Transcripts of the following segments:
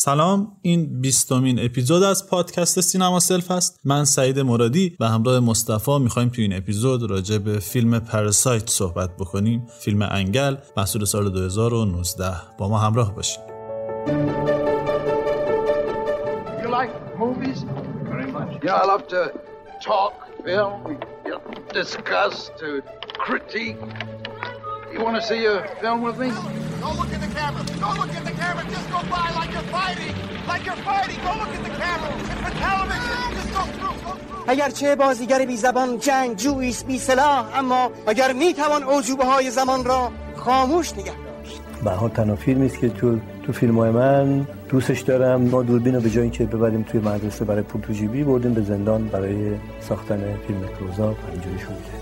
سلام این بیستمین اپیزود از پادکست سینما سلف است من سعید مرادی و همراه مصطفی می‌خوایم تو این اپیزود راجع به فیلم پرسایت صحبت بکنیم. فیلم انگل محصول سال 2019 با ما همراه باشید You like Don't look at the camera. Don't look at the camera. Just go by like you're fighting. Like you're fighting. Don't look at the camera. It's the television. Just go through. Go through. اگرچه بازیگر بی زبان جنگ جویس بی سلاح اما اگر می توان عجوبه های زمان را خاموش نگه برها تنها فیلم است که تو تو فیلم های من دوستش دارم ما دوربین رو به جایی که ببریم توی مدرسه برای پورتو جیبی بردیم به زندان برای ساختن فیلم کروزا پر اینجوری شده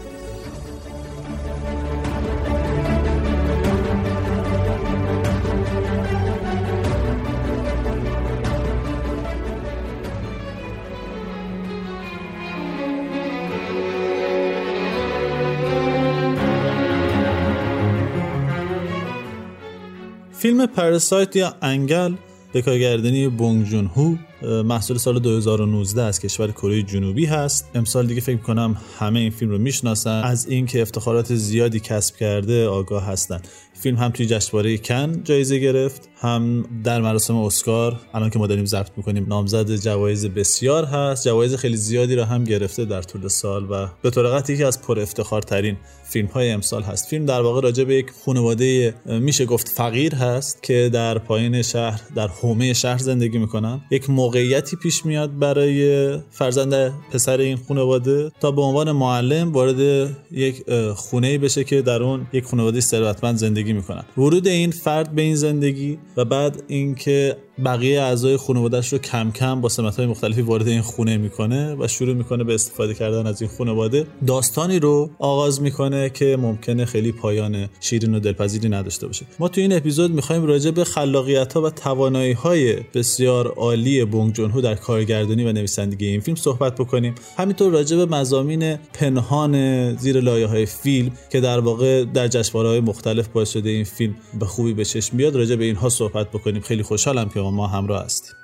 فیلم پرسایت یا انگل به کارگردانی بونگ جون هو محصول سال 2019 از کشور کره جنوبی هست. امسال دیگه فکر کنم همه این فیلم رو می‌شناسن. از اینکه افتخارات زیادی کسب کرده آگاه هستن. فیلم هم توی جشنواره کن جایزه گرفت. هم در مراسم اسکار الان که ما داریم ضبط می‌کنیم نامزد جوایز بسیار هست. جوایز خیلی زیادی را هم گرفته در طول سال و به طور یکی از پر افتخارترین فیلم های امسال هست. فیلم در واقع راجع به یک خانواده میشه گفت فقیر هست که در پایین شهر در حومه شهر زندگی می‌کنن. یک موقعیتی پیش میاد برای فرزند پسر این خانواده تا به عنوان معلم وارد یک خونه بشه که در اون یک خانواده ثروتمند زندگی می‌کنن. ورود این فرد به این زندگی و بعد اینکه بقیه اعضای خانوادهش رو کم کم با سمت های مختلفی وارد این خونه می‌کنه و شروع می‌کنه به استفاده کردن از این خانواده. داستانی رو آغاز می‌کنه که ممکنه خیلی پایان شیرین و دلپذیری نداشته باشه. ما تو این اپیزود می‌خوایم راجع به خلاقیت ها و توانایی های بسیار عالی بونگ جون هو در کارگردانی و نویسندگی این فیلم صحبت بکنیم. همینطور راجع به مزامین پنهان زیر لایه های فیلم که در واقع در جشنواره های مختلف باعث شده این فیلم به خوبی به چشم بیاد راجع به اینها صحبت بکنیم. خیلی خوشحالم که ما همراه هستیم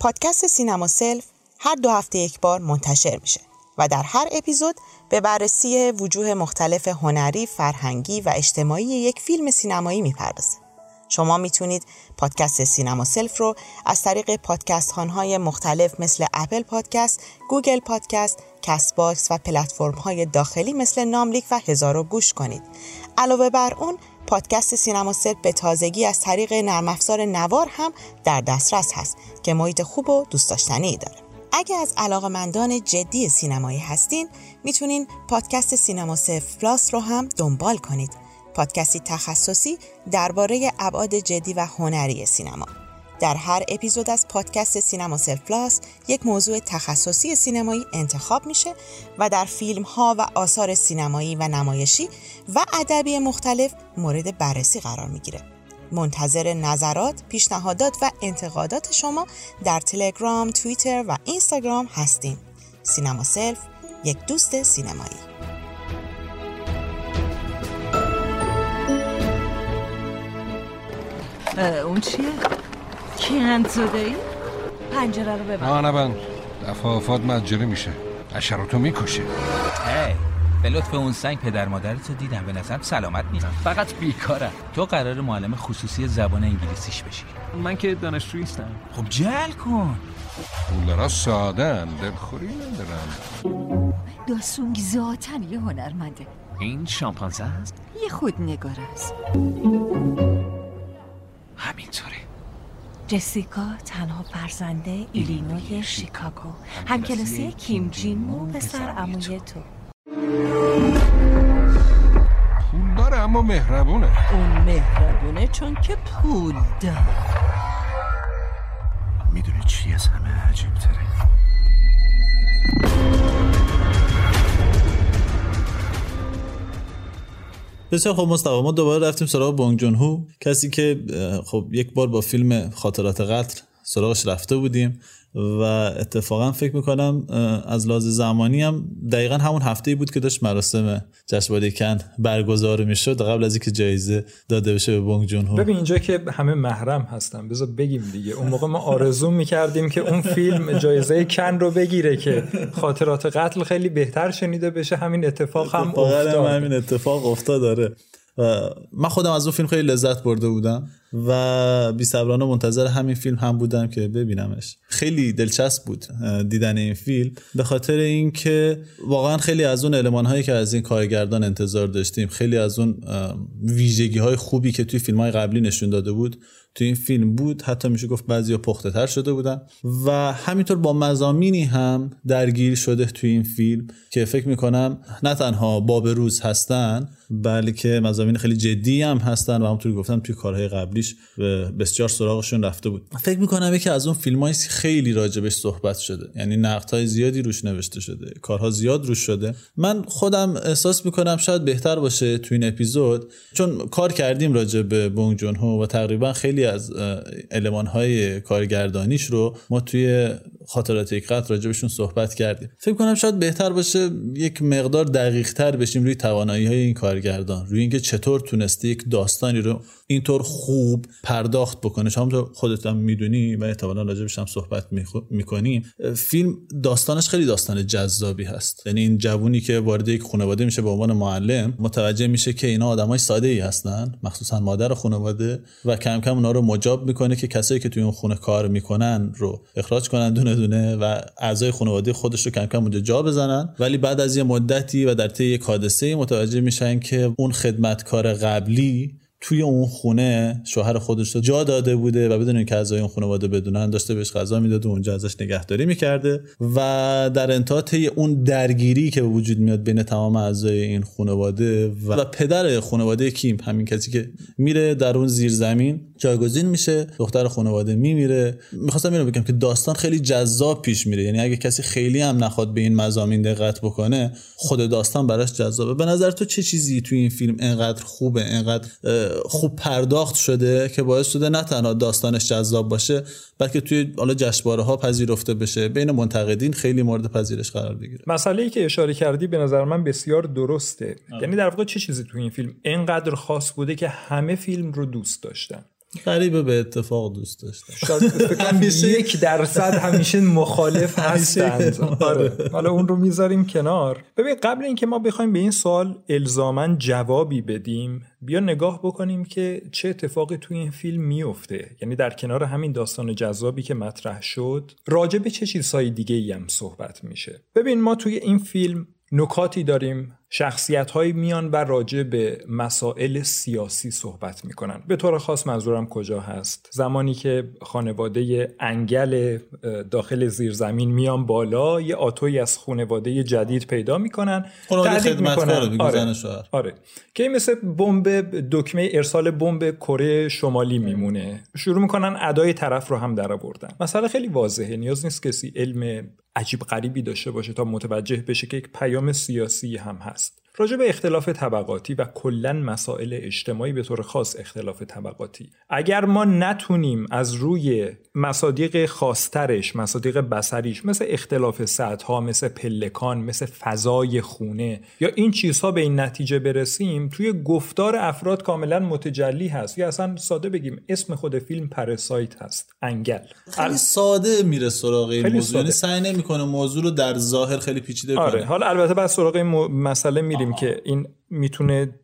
پادکست سینما سلف هر دو هفته یک بار منتشر میشه و در هر اپیزود به بررسی وجوه مختلف هنری، فرهنگی و اجتماعی یک فیلم سینمایی می‌پردازه. شما می‌تونید پادکست سینما سلف رو از طریق پادکست های مختلف مثل Apple Podcast، Google Podcast، Castbox و پلتفرم های داخلی مثل ناملیک و هزارو گوش کنید. علاوه بر اون پادکست سینما سلف به تازگی از طریق نرم افزار نوار هم در دسترس هست که محیط خوب و دوست داشتنی داره. اگه از علاقمندان جدی سینمایی هستین می‌تونین پادکست سینما سلف Plus رو هم دنبال کنید پادکستی تخصصی درباره ابعاد جدی و هنری سینما در هر اپیزود از پادکست سینما سلف Plus یک موضوع تخصصی سینمایی انتخاب میشه و در فیلم ها و آثار سینمایی و نمایشی و ادبی مختلف مورد بررسی قرار می‌گیره منتظر نظرات، پیشنهادات و انتقادات شما در تلگرام، توییتر و اینستاگرام هستیم. سینما سلف یک دوست سینمایی. اون چیه؟ کیان ای؟ پنجره رو ببند. نه نبند. دفعافات مجری میشه. حشراتو می‌کشه. هی به لطف اون سنگ پدر مادرتو دیدم. به نظرم سلامت نیست فقط بیکارم تو قرار معلم خصوصی زبان انگلیسیش بشی. من که دانشجویی هستم خب جل کن. پولرا سادن دلخوری ندارن داسونگ ذاتن یه هنرمنده. این شامپانزه است یه خود نگار است همینطوره. جسیکا تنها فرزنده ایلینوی شیکاگو. همکلاسی کیم جین و پسر اموی تو. پول داره اما مهربونه. اون مهربونه چون که پول داره. می‌دونی چی از همه عجیب تره بسیار خب مصطفی ما دوباره رفتیم سراغ بونگ جون هو کسی که خب یک بار با فیلم خاطرات قتل سراغش رفته بودیم. و اتفاقا فکر می‌کنم از لحاظ زمانی هم دقیقا همون هفته بود که داشت مراسم جشنواره کن برگزار می‌شد قبل از اینکه جایزه داده بشه به بونگ جون هو. ببین اینجا که همه محرم هستن بذار بگیم دیگه. اون موقع ما آرزو می‌کردیم که اون فیلم جایزه کن رو بگیره که خاطرات قتل خیلی بهتر شنیده بشه. همین اتفاق هم افتاد. همین اتفاق افتاد داره من خودم از اون فیلم خیلی لذت برده بودم و بی صبرانه منتظر همین فیلم هم بودم که ببینمش. خیلی دلچسب بود دیدن این فیلم. به خاطر اینکه واقعا خیلی از اون علمان هایی که از این کارگردان انتظار داشتیم خیلی از اون ویژگی های خوبی که توی فیلم های قبلی نشون داده بود تو این فیلم بود حتی میشه گفت بعضی پخته تر شده بودن. و همینطور با مزامینی هم درگیر شده توی این فیلم که فکر می‌کنم نه تنها باب روز هستن بلکه مزامین خیلی جدی هم هستن و همونطور گفتم توی کارهای قبلیش بسیار سراغشون رفته بود. فکر می‌کنم یکی از اون فیلم خیلی راجبش صحبت شده. یعنی نقد زیادی روش نوشته شده. کارها زیاد روش شده. من خودم احساس می‌کنم شاید بهتر باشه توی این اپیزود چون کار کردیم راجع به جون هو و تقریبا خیلی از علمان های کارگردانیش رو ما توی خاطرات یک قطع راجبشون صحبت کردیم. فکر کنم شاید بهتر باشه یک مقدار دقیق تر بشیم روی توانایی های این کارگردان روی اینکه چطور تونسته یک داستانی رو اینطور خوب پرداخت بکنه. همونطور خودت هم می‌دونی و احتمالا راجبش هم صحبت می‌کنیم. فیلم داستانش خیلی داستان جذابی هست. یعنی این جوونی که وارد یک خانواده میشه به عنوان معلم متوجه میشه که اینا آدمای ساده ای هستن مخصوصا مادر خانواده و کم کم اونا رو مجاب می‌کنه که کسایی که توی اون خونه کار می‌کنن رو اخراج کنن دونه دونه و اعضای خانواده خودش رو کم کم اونجا جا بزنن. ولی بعد از یه مدتی و در طی یک حادثه متوجه میشن که اون خدمتکار قبلی توی اون خونه شوهر خودش رو جا داده بوده و بدون اینکه اعضای اون خانواده بدونن داشته بهش غذا می‌داد و اونجا ازش نگهداری می‌کرده و در انتها طی اون درگیری که به وجود میاد بین تمام اعضای این خانواده و, پدر خانواده کیم همین کسی که میره در اون زیر زمین جایگزین میشه دختر خانواده میمیره. می‌خواستم اینو بگم که داستان خیلی جذاب پیش میره. یعنی اگه کسی خیلی هم نخواد به این مزامین دقت بکنه خود داستان براش جذابه. به نظر تو چه چیزی توی این فیلم انقدر خوبه انقدر خوب پرداخت شده که باعث شده نه تنها داستانش جذاب باشه بلکه توی حالا جشنواره ها پذیرفته بشه. بین منتقدین خیلی مورد پذیرش قرار بگیره. مسئله ای که اشاره کردی به نظر من بسیار درسته. یعنی در واقع چه چیزی توی این فیلم انقدر خاص بوده که همه فیلم رو دوست داشتن؟ غریبه به اتفاق دوست داشتم. شاید یک درصد همیشه مخالف هستند. آره. حالا اون رو می‌ذاریم کنار. ببین قبل اینکه ما بخوایم به این سوال الزاما جوابی بدیم بیا نگاه بکنیم که چه اتفاقی توی این فیلم میفته یعنی در کنار همین داستان جذابی که مطرح شد راجع به چه چیزهای دیگه ای هم صحبت میشه. ببین ما توی این فیلم نکاتی داریم شخصیت های میان و راجع به مسائل سیاسی صحبت می‌کنن. به طور خاص منظورم کجا هست؟ زمانی که خانواده انگل داخل زیرزمین میان بالا یه آتوی از خانواده جدید پیدا می‌کنن تهدید می‌کنن. آره. آره. که مثل بمب دکمه ارسال بمب کره شمالی میمونه. شروع می‌کنن ادای طرف رو هم در آوردن. مسئله خیلی واضحه. نیاز نیست کسی علم عجیب غریبی داشته باشه تا متوجه بشه که یک پیام سیاسی هم هست. podcast راجع به اختلاف طبقاتی و کلا مسائل اجتماعی به طور خاص اختلاف طبقاتی. اگر ما نتونیم از روی مصادیق خاصترش مصادیق بسریش مثل اختلاف سطح مثل پلکان مثل فضای خونه یا این چیزها به این نتیجه برسیم توی گفتار افراد کاملا متجلی هست. یا اصلا ساده بگیم اسم خود فیلم پرسایت هست. انگل. خیلی ساده میره سراغ این موضوع. یعنی سعی نمی‌کنه موضوع رو در ظاهر خیلی پیچیده آره. کنه. حالا البته بعد سراغ این مسئله میریم. که این می‌تونه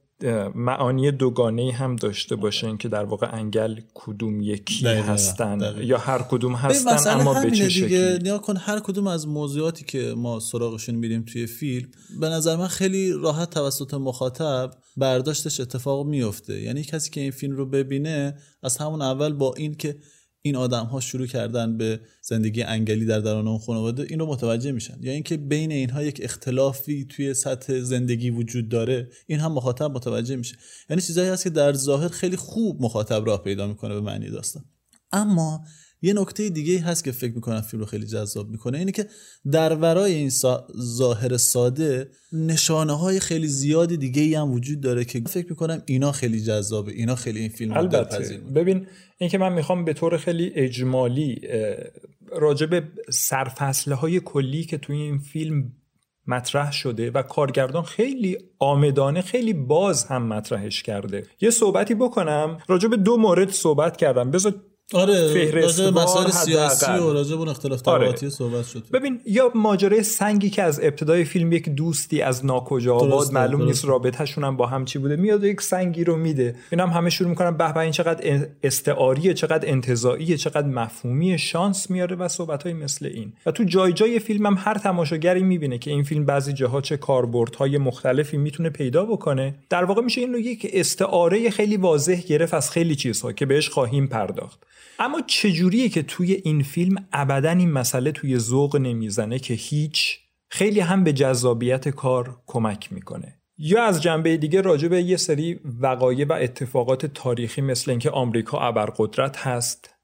معانی دوگانه هم داشته باشه که در واقع انگل کدوم یکی هستن یا هر کدوم هستن اما به چه شکلی؟ نیا کن هر کدوم از موضوعاتی که ما سراغشون میریم توی فیلم به نظر من خیلی راحت توسط مخاطب برداشتش اتفاق میفته یعنی کسی که این فیلم رو ببینه از همون اول با این که این آدم ها شروع کردن به زندگی انگلی در درون اون خانواده این متوجه میشن. یا اینکه بین اینها یک اختلافی توی سطح زندگی وجود داره این هم مخاطب متوجه میشه. یعنی چیزایی هست که در ظاهر خیلی خوب مخاطب راه پیدا می‌کنه به معنی داستان. اما یه نکته دیگه هست که فکر می‌کنم فیلم رو خیلی جذاب می‌کنه اینه که در ورای این سا... ظاهر ساده نشانه های خیلی زیادی دیگه ای هم وجود داره که فکر می‌کنم اینا خیلی جذابه اینا خیلی این فیلم البته. ببین اینکه من می‌خوام به طور خیلی اجمالی به سرفصله های کلی که توی این فیلم مطرح شده و کارگردان خیلی آمدانه خیلی باز هم مطرحش کرده. یه صحبتی بکنم راجع به دو مورد صحبت کردم. بذار آره راجع مسائل سیاسی. و راجع اون اختلاف آره. طبقاتی صحبت شد ببین یا ماجرای سنگی که از ابتدای فیلم یک دوستی از ناکجا آباد معلوم نیست. رابطهشون هم با هم چی بوده میاد و یک سنگی رو میده اینا هم همه شروع می‌کنن به به این چقدر استعاریه چقدر انتزاعیه چقدر مفهومی شانس میاره و صحبت مثل این و تو جای جای فیلم هم هر تماشاگری می‌بینه که این فیلم بعضی جاها چه کاربردهای مختلفی می‌تونه پیدا بکنه در واقع میشه این رو یک استعاره خیلی واضح گرفت از خیلی چیزها که بهش خواهیم پرداخت اما چجوریه که توی این فیلم ابدا این مسئله توی ذوق نمی‌زنه که هیچ خیلی هم به جذابیت کار کمک می‌کنه؟ یا از جنبه دیگه راجع به یه سری وقایع و اتفاقات تاریخی مثل اینکه آمریکا ابرقدرت هست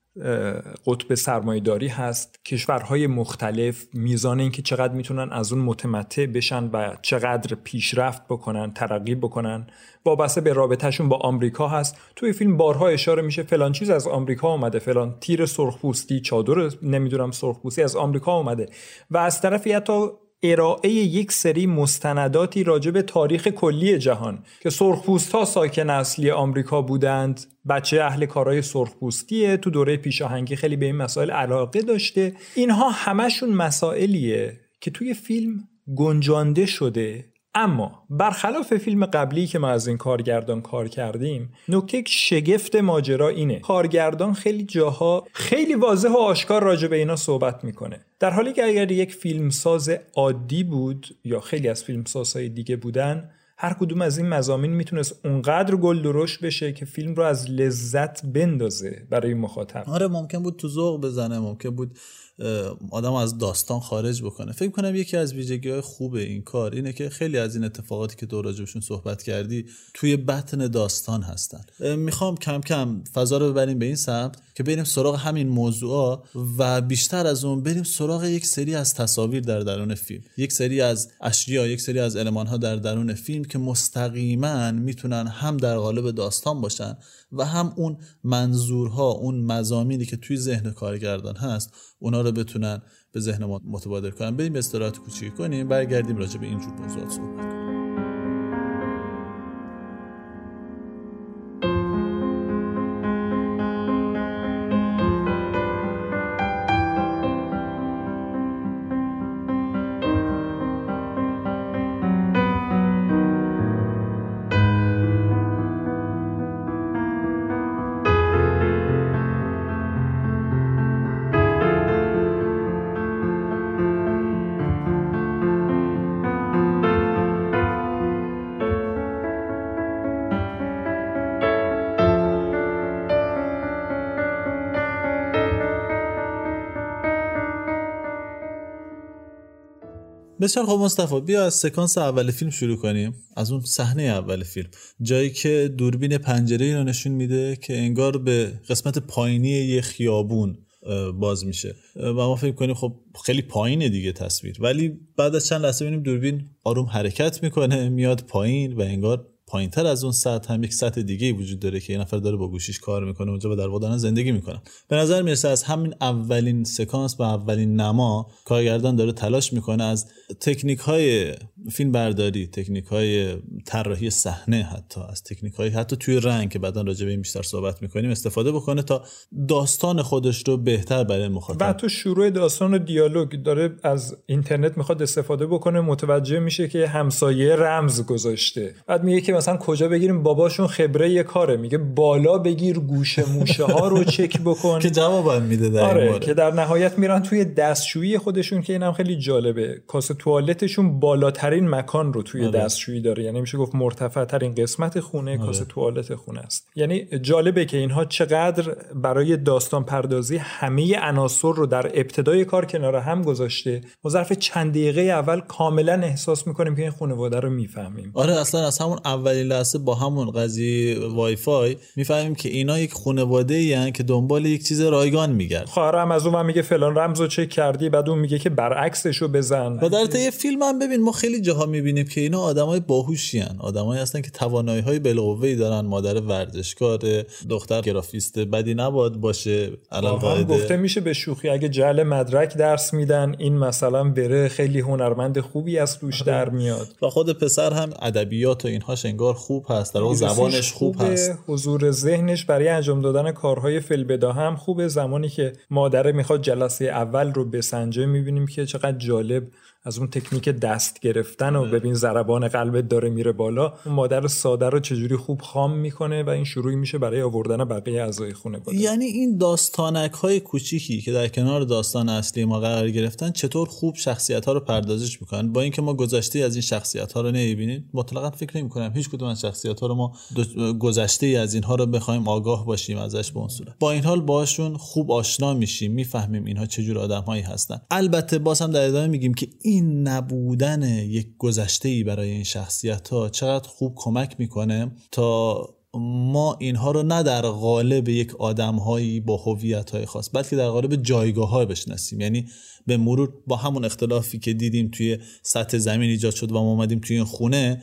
قطب سرمایهداری هست. کشورهای مختلف میزان اینکه چقدر می‌تونن از اون متمتع بشن و چقدر پیشرفت بکنن ترقی بکنن وابسته به رابطهشون با آمریکا هست. توی فیلم بارها اشاره میشه فلان چیز از آمریکا اومده فلان تیر سرخپوستی چادر نمی‌دونم سرخپوستی از آمریکا اومده و از طرفی حتی ارائه یک سری مستنداتی راجع به تاریخ کلی جهان که سرخپوست ها ساکن اصلی آمریکا بودند. بچه اهل کارهای سرخپوستیه تو دوره پیشاهنگی خیلی به این مسائل علاقه داشته. اینها همشون مسائلیه که توی فیلم گنجانده شده. اما برخلاف فیلم قبلی که ما از این کارگردان کار کردیم نکته شگفت ماجرا اینه. کارگردان خیلی جاها خیلی واضح و آشکار راجع به اینا صحبت می‌کنه. در حالی که اگر یک فیلمساز عادی بود یا خیلی از فیلمسازهای دیگه بودن هر کدوم از این مزامین می‌تونست اونقدر گل درشت بشه که فیلم رو از لذت بندازه برای مخاطب. آره ممکن بود تو ذوق بزنه ممکن بود آدم از داستان خارج بکنه. فکر کنم یکی از ویژگی های خوب این کار اینه که خیلی از این اتفاقاتی که تو راجبشون صحبت کردی توی بطن داستان هستن. می‌خوام کم کم فضا رو ببریم به این سمت که بریم سراغ همین موضوعا و بیشتر از اون بریم سراغ یک سری از تصاویر در درون فیلم. یک سری از اشیا یک سری از المان ها در درون فیلم که مستقیما می‌تونن هم در قالب داستان باشن و هم اون منظورها اون مزامینی که توی ذهن کارگردان هست اونا رو بتونن به ذهن ما متبادر کنن. بریم استراحت کوچیکی کنیم برگردیم راجع به اینجور موضوعات صحبت کنیم. بسیار خب مصطفی بیا از سکانس اول فیلم شروع کنیم. از اون صحنه اول فیلم. جایی که دوربین پنجره رو نشون میده که انگار به قسمت پایینی یه خیابون باز میشه. و ما فکر کنیم خب خیلی پایینه دیگه تصویر. ولی بعد از چند لحظه ببینیم دوربین آروم حرکت می‌کنه میاد پایین و انگار پایین تر از اون سطح هم یک سطح دیگه وجود داره که یه نفر داره با گوشیش کار می‌کنه اونجا و در واقع زندگی می‌کنن. به نظر می‌رسه از همین اولین سکانس و اولین نما کارگردان داره تلاش می‌کنه از تکنیک های فیلم برداری تکنیک های طراحی صحنه حتی از تکنیک های حتی توی رنگ که بعدا راجع به این بیشتر صحبت می‌کنیم استفاده بکنه تا داستان خودش رو بهتر برای مخاطب. و تو شروع داستان و دیالوگ داره از اینترنت می‌خواد استفاده بکنه متوجه میشه که همسایه رمز گذاشته. بعد میگه که مثلا کجا بگیریم باباشون خبره یه کاره. میگه بالا بگیر گوشه موشه ها رو چک بکن. که جواب میده در آره که در نهایت میرن توی دستشویی خودشون که اینم خیلی جالبه. کاسه توالتشون بالاترین مکان رو توی آره. دستشویی داره. یعنی میشه گفت مرتفع ترین قسمت خونه کاسه توالت خونه است. یعنی جالبه که اینها چقدر برای داستان پردازی همه عناصر رو در ابتدای کار کنار هم گذاشته و ظرف چند دقیقه اول کاملا احساس می‌کنیم که این خانواده رو می‌فهمیم. آره اصلا از همون اولین لحظه با همون قضیه وای فای می‌فهمیم که اینا یک خانواده ای که دنبال یک چیز رایگان میگرد. خواهرم از اون میگه فلان رمزو چک کردی بعد اون میگه که برعکسش رو بزن. و در طی فیلم هم ببین ما خیلی جاها می‌بینیم که اینا آدمای باهوشی ان آدمایی هستن که توانایی های بالقوه دارن. مادر ورزشکار دختر گرافیست بدی نباد باشه الان گفته میشه به شوخی اگه جل مدرک درس میدن این مثلا بره خیلی هنرمند خوبی از روش در میاد. و خود پسر هم ادبیات و اینهاش انگار خوب هست در زبانش خوب هست. حضور ذهنش برای انجام دادن کارهای فلبدا هم خوبه. زمانی که مادره می‌خواد جلسه اول رو بسنجه می‌بینیم که چقدر جالب از اون تکنیک دست گرفتن و آره. ببین ضربان قلبت داره میره بالا اون مادر ساده رو چجوری خوب خام می‌کنه و این شروعی میشه برای آوردن بقیه اعضای خونه بوده. یعنی این داستانک های کوچیکی که در کنار داستان اصلی ما قرار گرفتن چطور خوب شخصیت ها رو پردازش می‌کنن با اینکه ما گذشته از این شخصیت ها رو نمی‌بینیم مطلقا فکر نمی کنم هیچ کدوم از شخصیت ها رو ما گذشته از اینها رو بخوایم آگاه باشیم ازش به اون صورت با این حال باشون خوب آشنا میشیم می‌فهمیم اینها چجور آدمهایی هستن البته باز هم در ادامه میگیم که این نبودن یک گذشته ای برای این شخصیت ها چقدر خوب کمک می‌کنه تا ما اینها رو نه در قالب یک آدمهایی با هویت های خاص بلکه در قالب جایگاه های بشناسیم. یعنی به مرور با همون اختلافی که دیدیم توی سطح زمین ایجاد شد و ما اومدیم توی این خونه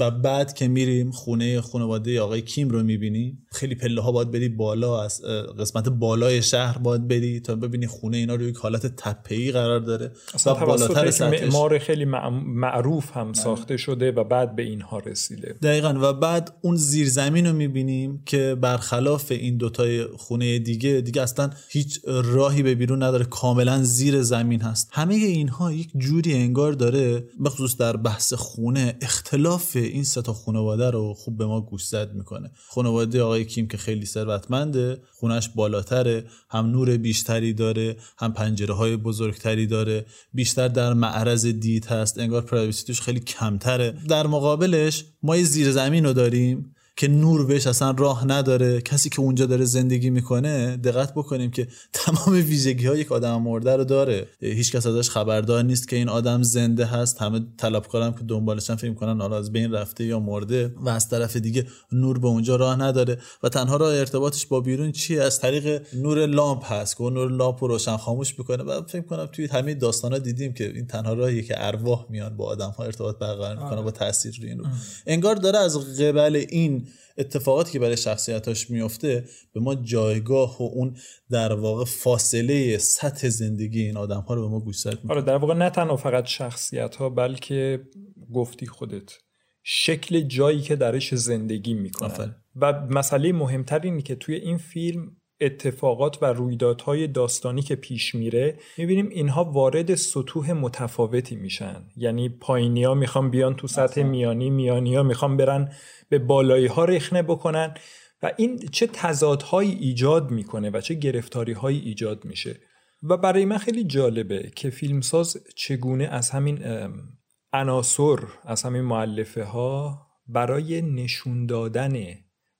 و بعد که میریم خونه خانواده آقای کیم رو می‌بینیم خیلی پله ها باید بری بالا از قسمت بالای شهر باید بری تا ببینی خونه اینا رو یک حالت تپه ای قرار داره اصلا بالاتر معمار خیلی معروف هم ساخته شده و بعد به اینها رسیده. دقیقا. و بعد اون زیرزمین رو می‌بینیم که برخلاف این دوتای خونه دیگه دیگه اصلا هیچ راهی به بیرون نداره کاملا زیر زمین هست. همه اینها یک جوری انگار داره بخصوص در بحث خونه اختلاف این سه تا خانواده رو خوب به ما گوشزد می‌کنه. خانواده آقای کیم که خیلی ثروتمنده خونش بالاتره هم نور بیشتری داره هم پنجره های بزرگتری داره. بیشتر در معرض دید هست انگار پرایوسی خیلی کمتره. در مقابلش ما یه زیر زمین رو داریم. که نور بهش اصلا راه نداره کسی که اونجا داره زندگی می‌کنه دقت بکنیم که تمام ویژگی ها یک آدم مرده رو داره. هیچ کس ازش خبردار نیست که این آدم زنده هست. همه طلبکارم که دنبالشن فکر کنن حالا از بین رفته یا مرده و از طرف دیگه نور به اونجا راه نداره. و تنها راه ارتباطش با بیرون چیه از طریق نور لامپ هست که نور لامپ رو روشن خاموش می‌کنه و فکر کنم توی همه داستانا دیدیم که این تنها راهیه که ارواح میان با آدم ها ارتباط برقرار می‌کنه با تاثیر روی این رو. انگار داره از قبل این اتفاقاتی که برای شخصیتاش میفته به ما جایگاه و اون در واقع فاصله سطح زندگی این آدم ها رو به ما گوشزد آره در واقع نه تنها فقط شخصیت ها بلکه گفتی خودت. شکل جایی که درش زندگی می‌کنن و مسئله مهمتر اینه که توی این فیلم اتفاقات و رویدادهای داستانی که پیش میره می‌بینیم اینها وارد سطوح متفاوتی میشن. یعنی پایینی ها می‌خوان بیان تو سطح میانی میانی ها می‌خوان برن به بالایی ها رخنه بکنن و این چه تضادهایی ایجاد می‌کنه و چه گرفتاری هایی ایجاد میشه. و برای من خیلی جالبه که فیلمساز چگونه از همین عناصر از همین معلفه ها برای نشون دادن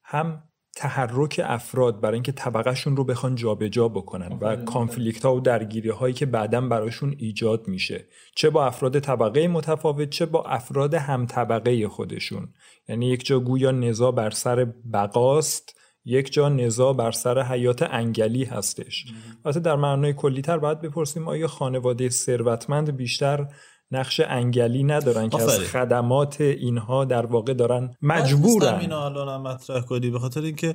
هم تحرک افراد برای اینکه طبقهشون رو بخوان جابجا جا بکنن و کانفلیکت ها و درگیری هایی که بعدا براشون ایجاد میشه. چه با افراد طبقه متفاوت چه با افراد هم طبقه خودشون. یعنی یک جا گویا نزا بر سر بقاست یک جا نزا بر سر حیات انگلی هستش. البته در معنای کلیتر باید بپرسیم آیا خانواده ثروتمند بیشتر نقش انگلی ندارن که از خدمات اینها در واقع دارن مجبورن. اینو الان مطرح کنی به خاطر اینکه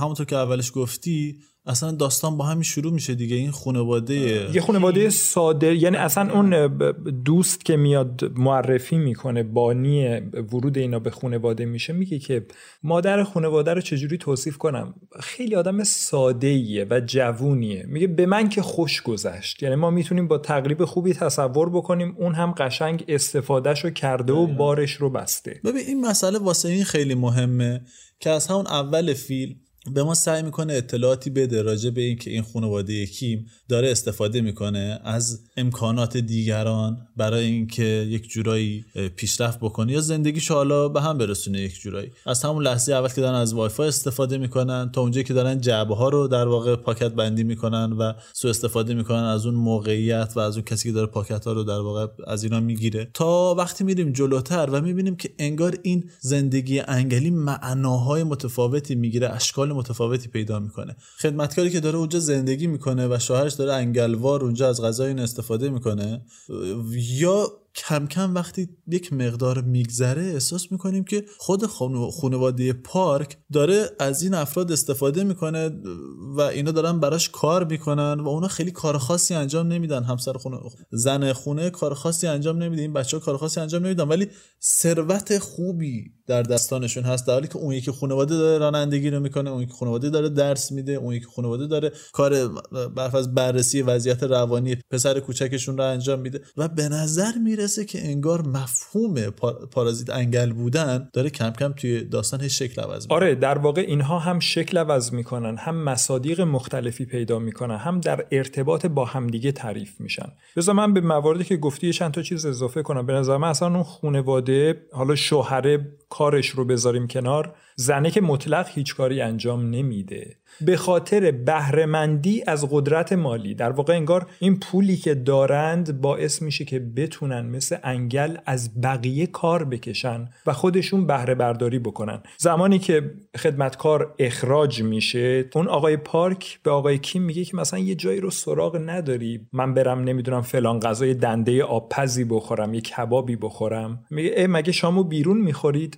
همونطور که اولش گفتی اصلا داستان با همین شروع میشه دیگه این خانواده یه خانواده ساده یعنی اصلا اون دوست که میاد معرفی می‌کنه بانی ورود اینا به خانواده میشه میگه که مادر خانواده رو چجوری توصیف کنم؟ خیلی آدم ساده و جوونیه. میگه به من که خوش گذشت. یعنی ما می‌تونیم با تقریب خوبی تصور بکنیم اون هم قشنگ استفادهش رو کرده و بارش رو بسته. ببین این مسئله واسه این خیلی مهمه که از همون اول فیلم به ما سعی می‌کنه اطلاعاتی بده راجع به اینکه این خانواده کیم داره استفاده می‌کنه از امکانات دیگران برای اینکه یک جورایی پیشرفت بکنه یا زندگیش حالا به هم برسونه یک جورایی. از همون لحظه اول که دارن از وای فای استفاده می‌کنن تا اونجایی که دارن جعبه ها رو در واقع پاکت بندی می‌کنن و سو استفاده می‌کنن از اون موقعیت و از اون کسی که داره پاکت ها رو در واقع از اینا می‌گیره. تا وقتی میریم جلوتر و می‌بینیم که انگار این زندگی انگلی معناهای متفاوتی می‌گیره اشکال متفاوتی پیدا می‌کنه. خدمتکاری که داره اونجا زندگی می‌کنه و شوهرش داره انگلوار اونجا از غذای این استفاده می‌کنه. یا کم کم وقتی یک مقدار میگذره احساس می‌کنیم که خود خانواده پارک داره از این افراد استفاده می‌کنه و اینا دارن براش کار می‌کنن و اونا خیلی کار خاصی انجام نمیدن. همسر خونه زن خونه کار خاصی انجام نمیده این بچه ها کار خاصی انجام نمیدن. ولی ثروت خوبی در دستانشون هست در حالی که اون یکی خانواده داره رانندگی رو می‌کنه اون یکی خانواده داره درس میده اون یکی خانواده داره کار برف از بررسی وضعیت روانی پسر کوچکشون رو انجام میده و به نظر می‌رسه که انگار مفهوم پارازیت انگل بودن داره کم کم توی داستان شکل عوض می‌کنه. آره در واقع اینها هم شکل عوض می‌کنن هم مصادیق مختلفی پیدا می‌کنن هم در ارتباط با همدیگه تعریف میشن. بذار من به مواردی که گفتی چند تا چیز اضافه کنم. به نظر من اصلا اون خانواده حالا شوهر کارش رو بذاریم کنار زنه که مطلق هیچ کاری انجام نمیده. به خاطر بهرهمندی از قدرت مالی. در واقع انگار این پولی که دارند باعث میشه که بتونن مثل انگل از بقیه کار بکشن و خودشون بهره برداری بکنن. زمانی که خدمتکار اخراج میشه اون آقای پارک به آقای کیم میگه که مثلا یه جایی رو سراغ نداری. من برم نمی‌دونم فلان غذای دنده آبپزی بخورم یه کبابی بخورم. میگه مگه شامو بیرون می‌خورید؟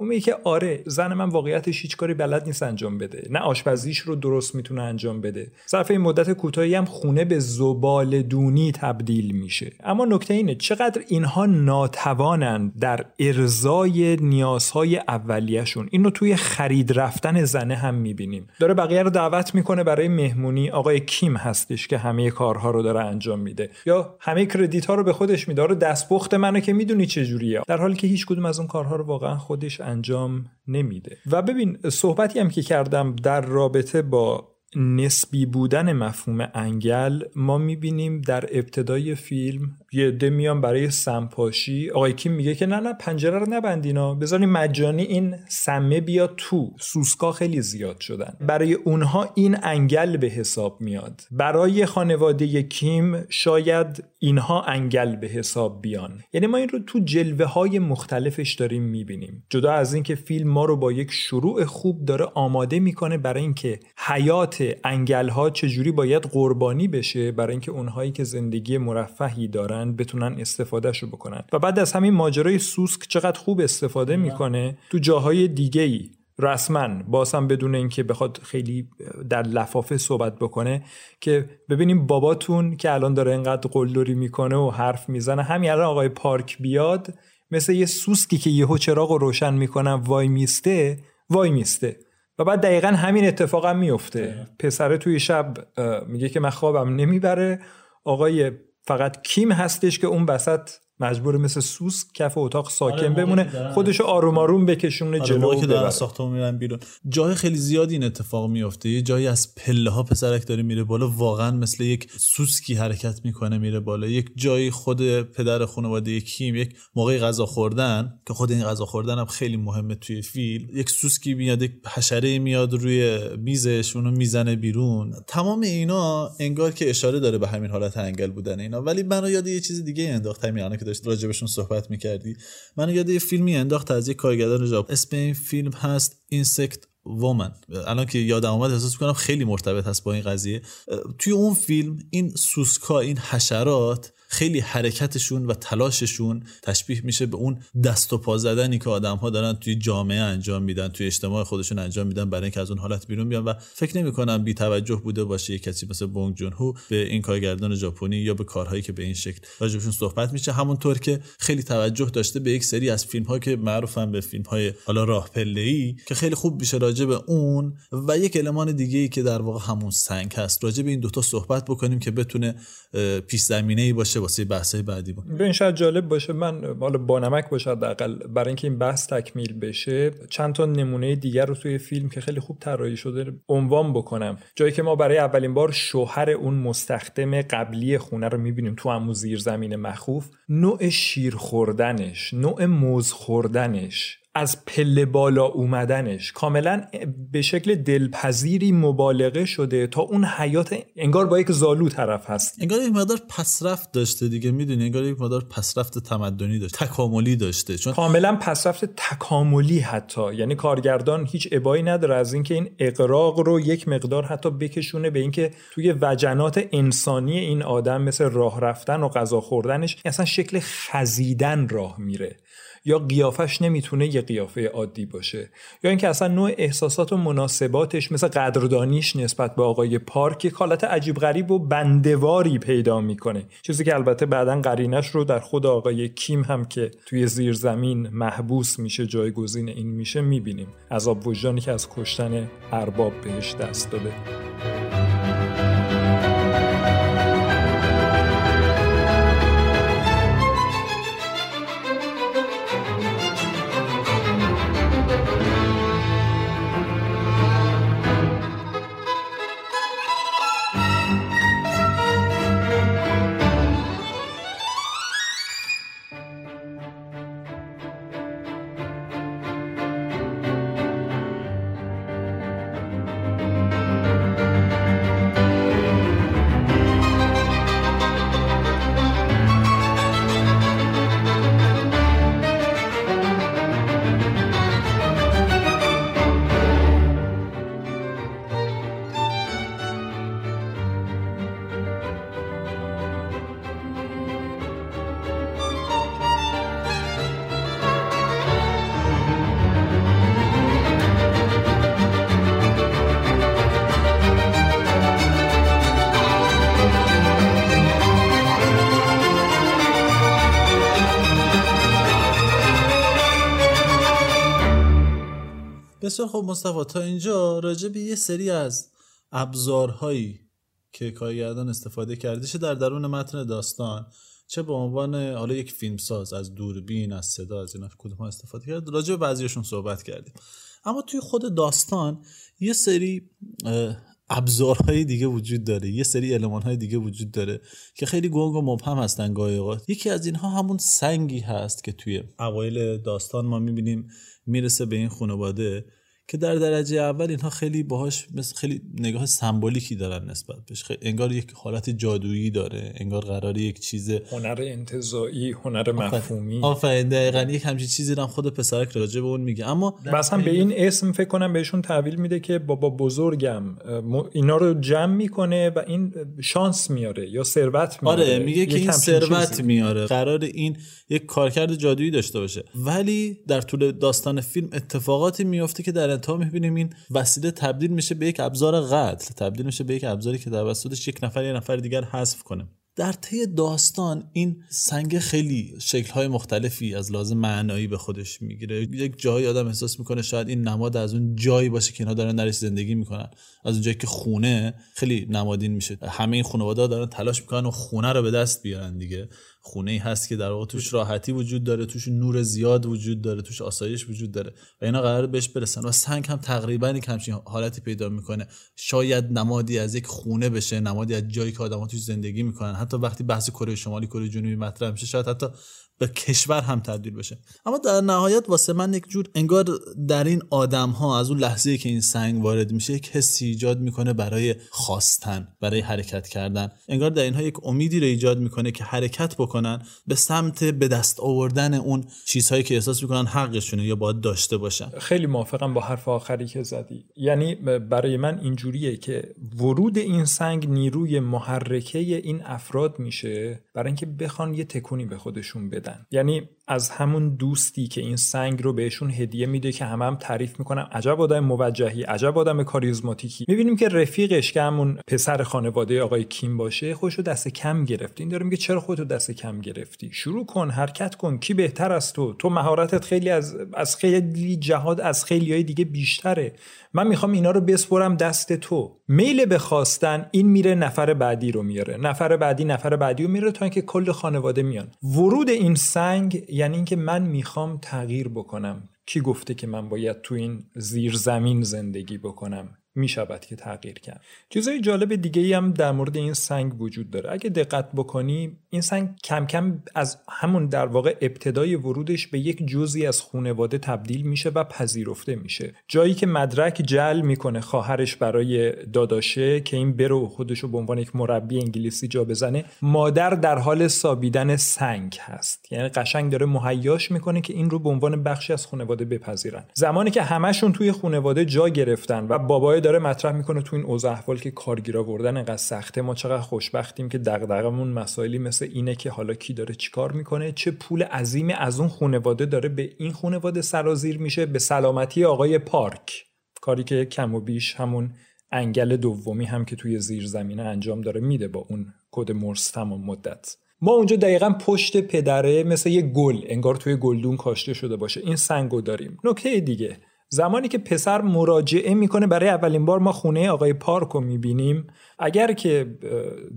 اون میگه که آره زن من واقعیتش هیچ کاری بلد نیست انجام بده. نه آشپزیش رو درست می‌تونه انجام بده. ظرف این مدت کوتاهی هم خونه به زبال دونی تبدیل میشه. اما نکته اینه چقدر اینها ناتوانند در ارزای نیازهای اولیهشون. اینو توی خرید رفتن زنه هم می‌بینیم. داره بقیه رو دعوت می‌کنه برای مهمونی. آقای کیم هستش که همه کارها رو داره انجام میده. یا همه کردیت ها رو به خودش میده. دستپخت منو که می‌دونی چجوریه در حالی که هیچ کدوم از اون کارها رو واقعا خودش انجام نمیده. و ببین صحبتی هم که کردم در رابطه با نسبی بودن مفهوم انگل ما می‌بینیم در ابتدای فیلم یه عده میان برای سمپاشی. آقای کیم میگه که نه نه پنجره رو نبندینا بذارین مجانی این سمه بیا تو. سوسکا خیلی زیاد شدن. برای اونها این انگل به حساب میاد. برای خانواده کیم شاید اینها انگل به حساب بیان. یعنی ما این رو تو جلوه های مختلفش داریم می‌بینیم. جدا از اینکه فیلم ما رو با یک شروع خوب داره آماده می‌کنه برای اینکه حیات انگل ها چجوری باید قربانی بشه برای اینکه اونهایی که زندگی مرفهی دارن بتونن استفادهشو بکنن. و بعد از همین ماجرای سوسک چقدر خوب استفاده می‌کنه؟ تو جاهای دیگه ای رسما باسم بدون اینکه بخواد خیلی در لفافه صحبت بکنه که ببینیم باباتون که الان داره اینقدر قلدری می‌کنه و حرف می‌زنه همین الان آقای پارک بیاد مثل یه سوسکی که یهو چراغ رو روشن می‌کنن وای میسته وای میسته. و بعد دقیقا همین اتفاق هم میفته پسره توی شب میگه که من خوابم نمی‌بره. آقای فقط کیم هستش که اون بسط مجبور مثل سوس کف اتاق ساکن آره بمونه خودشو آروم آروم بکشونه آره جلو که دارن ساختمون میرن بیرون. جای خیلی زیادی این اتفاق میفته یه جایی از پله ها پسرک داره میره بالا واقعا مثل یک سوسکی حرکت می‌کنه میره بالا. یک جایی خود پدر خانواده کیم یک موقع غذا خوردن که خود این غذا خوردن هم خیلی مهمه توی فیلم. یک سوسکی میاد یک حشره میاد روی میزش اونو می‌زنه بیرون. تمام اینا انگار که اشاره داره به همین حالت انگل بودن اینا. ولی منو یاد یه چیز دیگه انداخت همین که داشت راجبشون صحبت می‌کردی. من یاد یه فیلمی انداخت از یه کارگردان ژاپنی اسم این فیلم هست Insect Woman الان که یادم اومد احساس می‌کنم خیلی مرتبط هست با این قضیه. توی اون فیلم این سوسکا این حشرات خیلی حرکتشون و تلاششون تشبیه میشه به اون دست و پا زدنی که آدم ها دارن توی جامعه انجام میدن توی اجتماع خودشون انجام میدن برای اینکه از اون حالت بیرون بیان. و فکر نمی کنم بی توجه بوده باشه یه کسی مثل بونگ جون هو به این کارگردان ژاپنی یا به کارهایی که به این شکل راجبشون صحبت میشه. همونطور که خیلی توجه داشته به یک سری از فیلم ها که معروفن به فیلم های حالا راه ای که خیلی خوب میشه راجع به اون و یک المان دیگه ای که در واقع همون سنگ هست. راجع به این دوتا صحبت بکنیم که بتونه پیش زمینه ای باشه باشه واسه بحثای بعدی بود به این شاید جالب باشه من حالا با نمک باشه حداقل برای اینکه این بحث تکمیل بشه چند تا نمونه دیگر رو توی فیلم که خیلی خوب طراحی شده عنوان بکنم. جایی که ما برای اولین بار شوهر اون مستخدم قبلی خونه رو می‌بینیم تو همون زیر زمین مخوف نوع شیر خوردنش نوع موز خوردنش از پله بالا اومدنش. کاملا به شکل دلپذیری مبالغه شده تا اون حیات انگار با یک زالو طرف هست. انگار یک مقدار پسرفت داشته دیگه می‌دونی؟ انگار یک مقدار پسرفت تمدنی داشته تکاملی داشته. چون کاملا پسرفت تکاملی حتی. یعنی کارگردان هیچ ابایی نداره از اینکه این اقراق رو یک مقدار حتی بکشونه به اینکه توی وجنات انسانی این آدم مثل راه رفتن و غذا خوردنش اصلا شکل خزیدن راه میره. یا قیافش نمی‌تونه یه قیافه عادی باشه. یا اینکه اصلا نوع احساسات و مناسباتش مثل قدردانیش نسبت به آقای پارک یک حالت عجیب غریب و بندواری پیدا می‌کنه. چیزی که البته بعدا قرینش رو در خود آقای کیم هم که توی زیر زمین محبوس میشه جایگزین این میشه می‌بینیم. عذاب وجدانی که از کشتن ارباب بهش دست داده. بسیار خب مصطفی تا اینجا راجع به یه سری از ابزارهایی که کارگردان استفاده کرده چه در درون متن داستان چه به عنوان حالا یک فیلمساز از دوربین از صدا از اینا کدوم استفاده کرد راجع به بعضیشون صحبت کردیم. اما توی خود داستان یه سری ابزارهای دیگه وجود داره یه سری المانهای دیگه وجود داره که خیلی گنگ و مبهم هستن گاهی اوقات. یکی از اینها همون سنگی هست که توی اوایل داستان ما می‌بینیم می‌رسه به این خانواده که در درجه اول اینها خیلی باهاش مثل خیلی نگاه سمبولیکی دارن نسبت بهش. انگار یک حالت جادویی داره انگار قرار یک چیز هنر انتزاعی هنر مفهومی. آفرین دقیقا یک همچین چیزی هم خود پسرک راجع به اون میگه. اما مثلا به این اسم فکر کنم بهشون تحویل میده که بابا بزرگم اینا رو جمع می‌کنه و این شانس میاره یا ثروت میاره. آره میگه که این ثروت میاره قرار این یک کارکرد جادویی داشته باشه. ولی در طول داستان فیلم اتفاقاتی میفته که در انتها می‌بینیم این وسیله تبدیل میشه به یک ابزار قتل. تبدیل میشه به یک ابزاری که توسطش یک نفر یا نفر دیگر حذف کنه. در طی داستان این سنگ خیلی شکل‌های مختلفی از لازم معنایی به خودش می‌گیره. یک جایی آدم احساس می‌کنه شاید این نماد از اون جایی باشه که اینا دارن درش زندگی می‌کنن. از اون جایی که خونه خیلی نمادین میشه. همه این خانواده دارن تلاش می‌کنن و خونه رو به دست بیارن دیگه. خونه ای هست که در واقع توش راحتی وجود داره توش نور زیاد وجود داره توش آسایش وجود داره و اینا قرار بهش برسن و سنگ هم تقریبا یک همچین حالتی پیدا می‌کنه. شاید نمادی از یک خونه بشه نمادی از جایی که آدم‌ها توش زندگی می‌کنن. حتی وقتی بحث کره شمالی کره جنوبی مطرح میشه شاید حتی به کشور هم تبدیل بشه. اما در نهایت واسه من یک جور انگار در این آدم ها از اون لحظه که این سنگ وارد میشه یک حسی ایجاد می‌کنه برای خواستن برای حرکت کردن. انگار در اینها یک امیدی رو ایجاد می‌کنه که حرکت بکنن به سمت به دست آوردن اون چیزهایی که احساس می‌کنن حقشونه یا باید داشته باشن. خیلی موافقم با حرف آخری که زدی. یعنی برای من اینجوریه که ورود این سنگ نیروی محرکه این افراد میشه برای اینکه بخوان یه تکونی به خودشون بدن. یعنی از همون دوستی که این سنگ رو بهشون هدیه میده که همه هم تعریف می‌کنن. عجب آدم موجهی عجب آدم کاریزماتیکی. می‌بینیم که رفیقش که همون پسر خانواده آقای کیم باشه خودشو دست کم گرفتی این داره میگه چرا خودتو دست کم گرفتی؟ شروع کن حرکت کن. کی بهتر از تو؟ تو مهارتت خیلی از از خیلی جهاد از خیلی های دیگه بیشتره. من می‌خوام اینا رو بسپرم دست تو. میل به خواستن این میره نفر بعدی رو میاره. نفر بعدی نفر بعدی رو میاره تا اینکه کل خانواده میان. ورود این سنگ یعنی اینکه من می‌خوام تغییر بکنم. کی گفته که من باید تو این زیر زمین زندگی بکنم؟ می شود که تغییر کرد. چیزای جالب دیگه هم در مورد این سنگ وجود داره. اگه دقت بکنی این سنگ کم کم از همون در واقع ابتدای ورودش به یک جزی از خونواده تبدیل میشه و پذیرفته میشه. جایی که مدرک جل می‌کنه خواهرش برای داداشه که این برو خودشو به عنوان یک مربی انگلیسی جا بزنه مادر در حال سابیدن سنگ هست. یعنی قشنگ داره مهیاش می‌کنه که این رو به عنوان بخشی از خانواده بپذیرن. زمانی که همشون توی خانواده جا گرفتن و بابای داره مطرح می‌کنه تو این اوضاع احوال که کارگیر آوردن انقدر سخته ما چقدر خوشبختیم که دغدغمون مسائلی مثل اینه که حالا کی داره چیکار می‌کنه چه پول عظیمی از اون خانواده داره به این خانواده سرازیر میشه به سلامتی آقای پارک. کاری که کم و بیش همون انگل دومی هم که توی زیر زمینه انجام داره میده با اون کد مرس تمام مدت. ما اونجا دقیقا پشت پدره مثل یه گل انگار توی گلدون کاشته شده باشه. این سنگو داریم. نکته دیگه زمانی که پسر مراجعه می‌کنه برای اولین بار ما خونه آقای پارک رو می‌بینیم. اگر که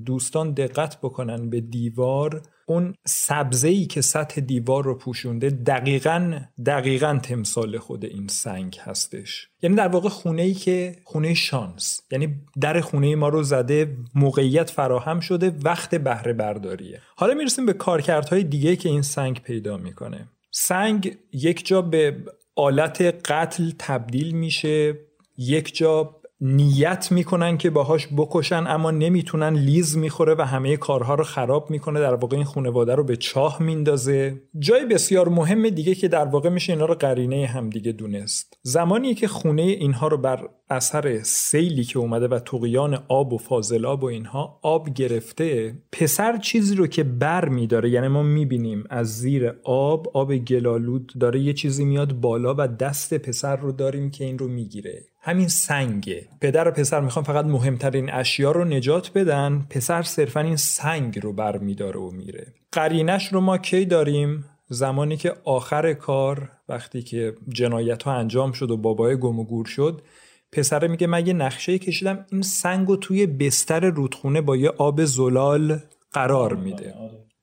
دوستان دقت بکنن به دیوار اون سبزه ای که سطح دیوار رو پوشونده دقیقا دقیقا تمثال خود این سنگ هستش. یعنی در واقع خونه ای که خونه شانس. یعنی در خونه ما رو زده موقعیت فراهم شده وقت بهره برداریه. حالا می‌رسیم به کارکردهای دیگه که این سنگ پیدا می‌کنه. سنگ یک جا به آلت قتل تبدیل میشه. یک جا نیت می‌کنن که باهاش بکشن اما نمی‌تونن. لیز می‌خوره و همه کارها رو خراب می‌کنه. در واقع این خانواده رو به چاه میندازه. جای بسیار مهم دیگه که در واقع میشه اینا رو قرینه همدیگه دونست. زمانی که خونه اینها رو بر اثر سیلی که اومده و تقیان آب و فاضلاب و اینها آب گرفته پسر چیزی رو که بر میداره یعنی ما می‌بینیم از زیر آب آب گلالود داره یه چیزی میاد بالا و دست پسر رو داریم که این رو می‌گیره. همین سنگه. پدر و پسر می‌خوان فقط مهمترین اشیا رو نجات بدن پسر صرفا این سنگ رو بر میداره و میره. قرینش رو ما کی داریم؟ زمانی که آخر کار وقتی که جنایت ها انجام شد و بابای گم و گور شد پسره میگه من یه نقشه کشیدم این سنگ رو توی بستر رودخونه با یه آب زلال قرار میده.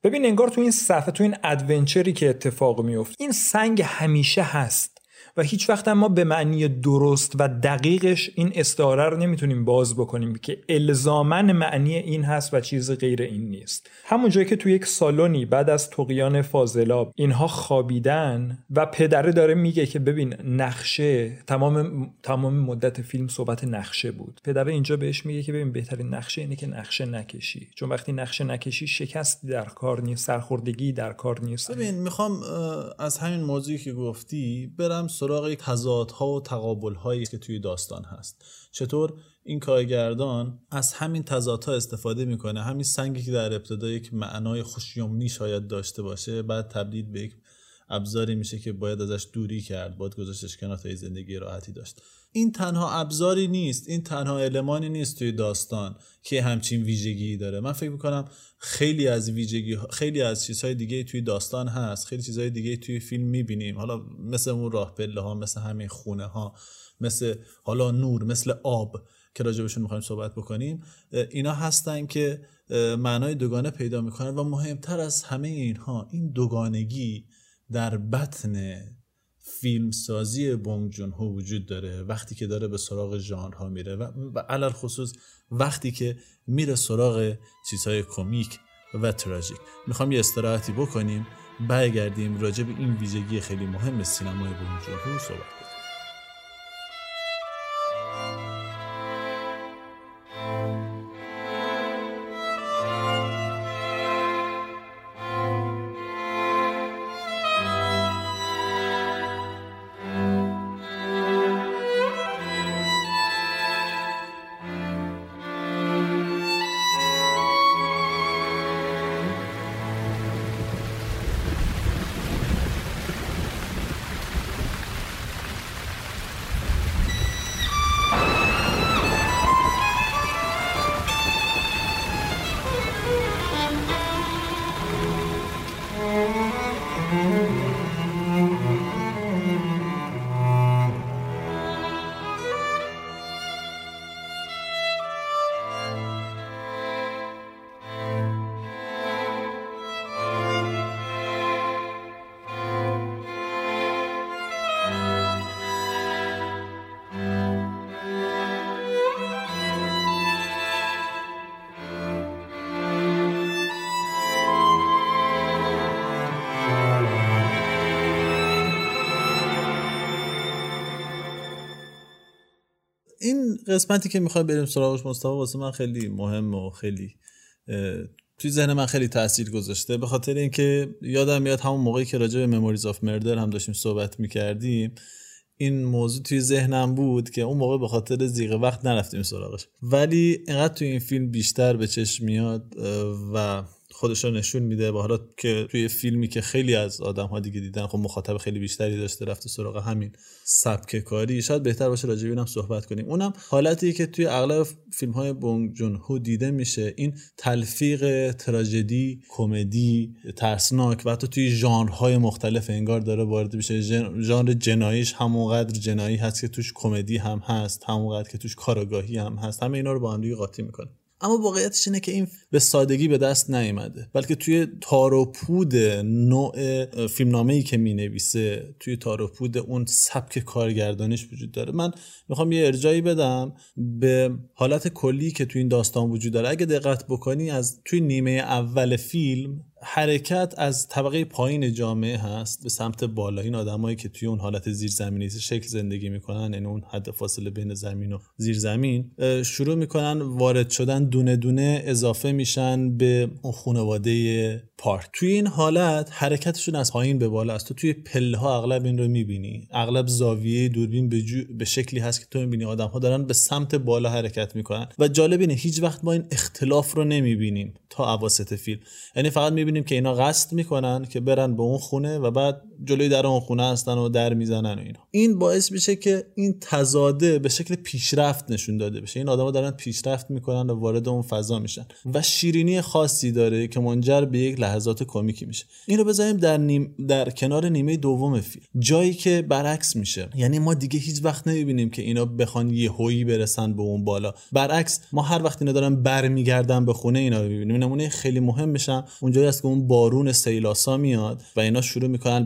ببین انگار تو این صفحه تو این ادونچری که اتفاق میفت این سنگ همیشه هست. و هیچ وقت ما به معنی درست و دقیقش این استعاره رو نمی‌تونیم باز بکنیم که الزامن معنی این هست و چیز غیر این نیست. همون جایی که تو یک سالونی بعد از تقیان فاضلاب اینها خوابیدن و پدره داره میگه که ببین نقشه تمام تمام مدت فیلم صحبت نقشه بود. پدره اینجا بهش میگه که ببین بهترین نقشه اینه که نقشه نکشی. چون وقتی نقشه نکشی شکست در کار نیست سرخوردگی در کار نیست. ببین می‌خوام از همین موضوعی که گفتی برم سراغ تضادها و تقابلهایی که توی داستان هست. چطور؟ این کارگردان از همین تضادها استفاده می‌کنه. همین سنگی که در ابتدا یک معنای خوشیومنی شاید داشته باشه بعد تبدیل به یک ابزاری میشه که باید ازش دوری کرد باید گذاشتش کنار تا زندگی راحتی داشت. این تنها ابزاری نیست این تنها المانی نیست توی داستان که همچین ویژگی داره. من فکر می‌کنم خیلی از ویژگی خیلی از چیزهای دیگه توی داستان هست خیلی چیزهای دیگه توی فیلم می‌بینیم. حالا مثل اون راه پله ها مثل همین خونه ها مثل حالا نور مثل آب که راجبشون می‌خوایم صحبت بکنیم. اینا هستن که معنای دوگانه پیدا می‌کنن و مهمتر از همه اینها این دوگانگی در بطن فیلم سازی بونگ جون هو وجود داره وقتی که داره به سراغ ژانرها میره و علل خصوص وقتی که میره سراغ چیزهای کمیک و تراژیک. می‌خوام یه استراحتی بکنیم برگردیم راجع به این ویژگی خیلی مهم سینمای بونگ جون هو صحبت قسمتی که می‌خوای بریم سراغش مصطفی واسه من خیلی مهم و خیلی توی ذهن من خیلی تاثیر گذاشته. به خاطر اینکه یادم میاد همون موقعی که راجع به مموریز آف مردر هم داشتیم صحبت می‌کردیم. این موضوع توی ذهنم بود که اون موقع به خاطر زیغ وقت نرفتیم سراغش. ولی اینقدر توی این فیلم بیشتر به چشم میاد و خودش رو نشون میده و حالا که توی فیلمی که خیلی از آدم ها دیگه دیدن خب مخاطب خیلی بیشتری داشته رفته سراغ همین سبک کاری. شاید بهتر باشه راجع هم صحبت کنیم. اونم حالتی که توی اغلب فیلم های بونگ جون هو دیده میشه این تلفیق تراژدی کمدی ترسناک و حتی توی ژانرهای مختلف انگار داره وارد میشه. ژانر جناییش همونقدر جنایی هست که توش کمدی هم هست همونقدر که توش کاراگاهی هم هست. همه اینا رو با هم دیگه قاطی می‌کنه. اما واقعیتش اینه که این به سادگی به دست نیامده بلکه توی تار و پود نوع فیلمنامه ای که می نویسه توی تار و پود اون سبک کارگردانیش وجود داره. من می‌خوام یه ارجایی بدم به حالت کلی که توی این داستان وجود داره. اگه دقت بکنی از توی نیمه اول فیلم حرکت از طبقه پایین جامعه هست به سمت بالا. این آدمایی که توی اون حالت زیرزمینی شکل زندگی می‌کنن یعنی اون حد فاصله بین زمین و زیرزمین شروع می‌کنن وارد شدن دونه دونه اضافه میشن به اون خانواده پارک. توی این حالت حرکتشون از پایین به بالا است. تو توی پله ها اغلب این رو می‌بینی. اغلب زاویه دوربین به, به شکلی هست که تو می‌بینی. آدم ها دارن به سمت بالا حرکت می‌کنن. و جالب اینه هیچ وقت ما این اختلاف رو نمی‌بینیم تا اواسط فیلم. یعنی فقط می‌بینیم که اینا قصد می‌کنن که برن به اون خونه و بعد جلوی در اون خونه هستن و در می‌زنن و اینا. این باعث میشه که این تزاده به شکل پیشرفت نشون داده بشه. این آدما دارن پیشرفت می‌کنن و وارد اون فضا میشن و شیرینی خاصی داره که منجر به یک لحظات کمیکی میشه. این رو بذاریم در نیم در کنار نیمه دوم فیلم. جایی که برعکس میشه. یعنی ما دیگه هیچ وقت نمی‌بینیم که اینا بخوان یه هویی برسن به اون بالا. برعکس ما هر وقت اینا دارن برمیگردن به خونه اینا رو ببینیم نمونه خیلی مهم میشن. اونجایی است که اون بارون سیلاسا میاد و اینا شروع می‌کنن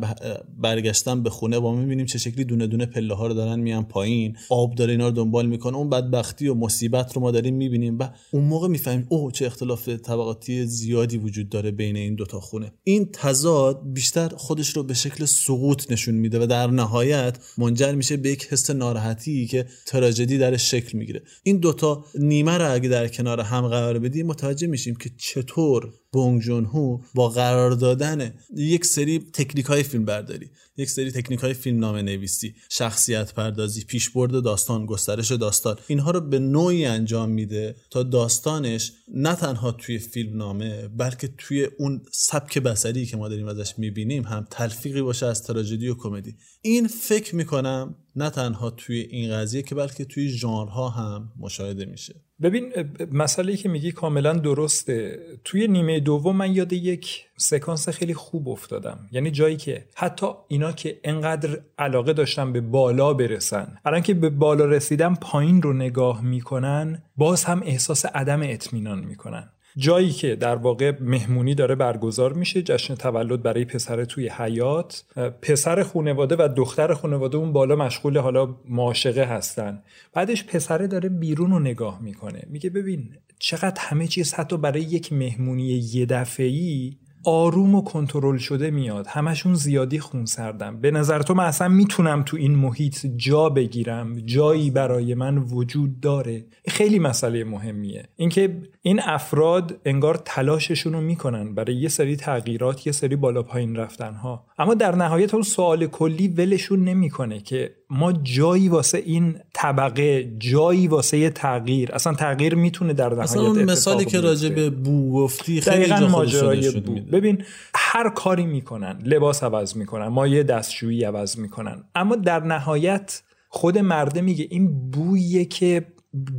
برگشتن به خونه با می‌بینیم چه شکلی دونه دونه پله ها رو دارن میان پایین. آب داره اینا رو دنبال می‌کنه. اون بدبختی و مصیبت رو ما داریم می‌بینیم و اون موقع می‌فهمیم اوه چه اختلاف طبقاتی زیادی وجود داره بین این دوتا خونه. این تضاد بیشتر خودش رو به شکل سقوط نشون میده و در نهایت منجر میشه به یک حس ناراحتی که تراژدی در شکل می‌گیره. این دوتا نیمه رو اگه در کنار هم قرار بدیم متوجه میشیم که چطور بونگ جون هو با قرار دادن یک سری تکنیک های فیلم برداری یک سری تکنیک های فیلم نام نویسی شخصیت پردازی پیشبرد داستان گسترش داستان اینها رو به نوعی انجام میده تا داستانش نه تنها توی فیلم نامه بلکه توی اون سبک بسری که ما داریم ازش می‌بینیم هم تلفیقی باشه از تراژدی و کمدی. این فکر می‌کنم نه تنها توی این قضیه که بلکه توی ژانرها هم مشاهده میشه. ببین مسئله که میگی کاملا درسته. توی نیمه دوم من یاد یک سکانس خیلی خوب افتادم. یعنی جایی که حتی اینا که انقدر علاقه داشتن به بالا برسن الان که به بالا رسیدن پایین رو نگاه می‌کنن باز هم احساس عدم اطمینان می‌کنن. جایی که در واقع مهمونی داره برگزار میشه جشن تولد برای پسر توی حیات پسر خانواده و دختر خانواده اون بالا مشغول حالا معاشقه هستن. بعدش پسره داره بیرون رو نگاه می‌کنه. میگه ببین چقدر همه چیز حتی برای یک مهمونی یه دفعی آروم و کنترل شده میاد. همشون زیادی خون سردم به نظر تو من اصلا می‌تونم تو این محیط جا بگیرم. جایی برای من وجود داره. خیلی مسئله مهمیه. اینکه این افراد انگار تلاششون رو می‌کنن برای یه سری تغییرات یه سری بالا پایین رفتن ها اما در نهایت اون سوال کلی ولشون نمی‌کنه که ما جایی واسه این طبقه جایی واسه تغییر اصلا تغییر می‌تونه در نهایت اصلا اون مثالی که راجع به بو گفتی خیلی ماجرای بو ببین هر کاری می‌کنن لباس عوض می‌کنن ما یه دستشویی عوض می‌کنن. اما در نهایت خود مرده میگه این بویه که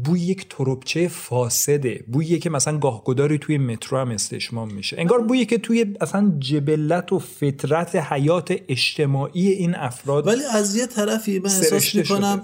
بوی یک تروبچه فاسده. بویی که مثلا گاهگداری توی مترو هم استشمام میشه. انگار بویی که توی اصلا جبلت و فطرت حیات اجتماعی این افراد ولی از یه طرفی من احساس می‌کنم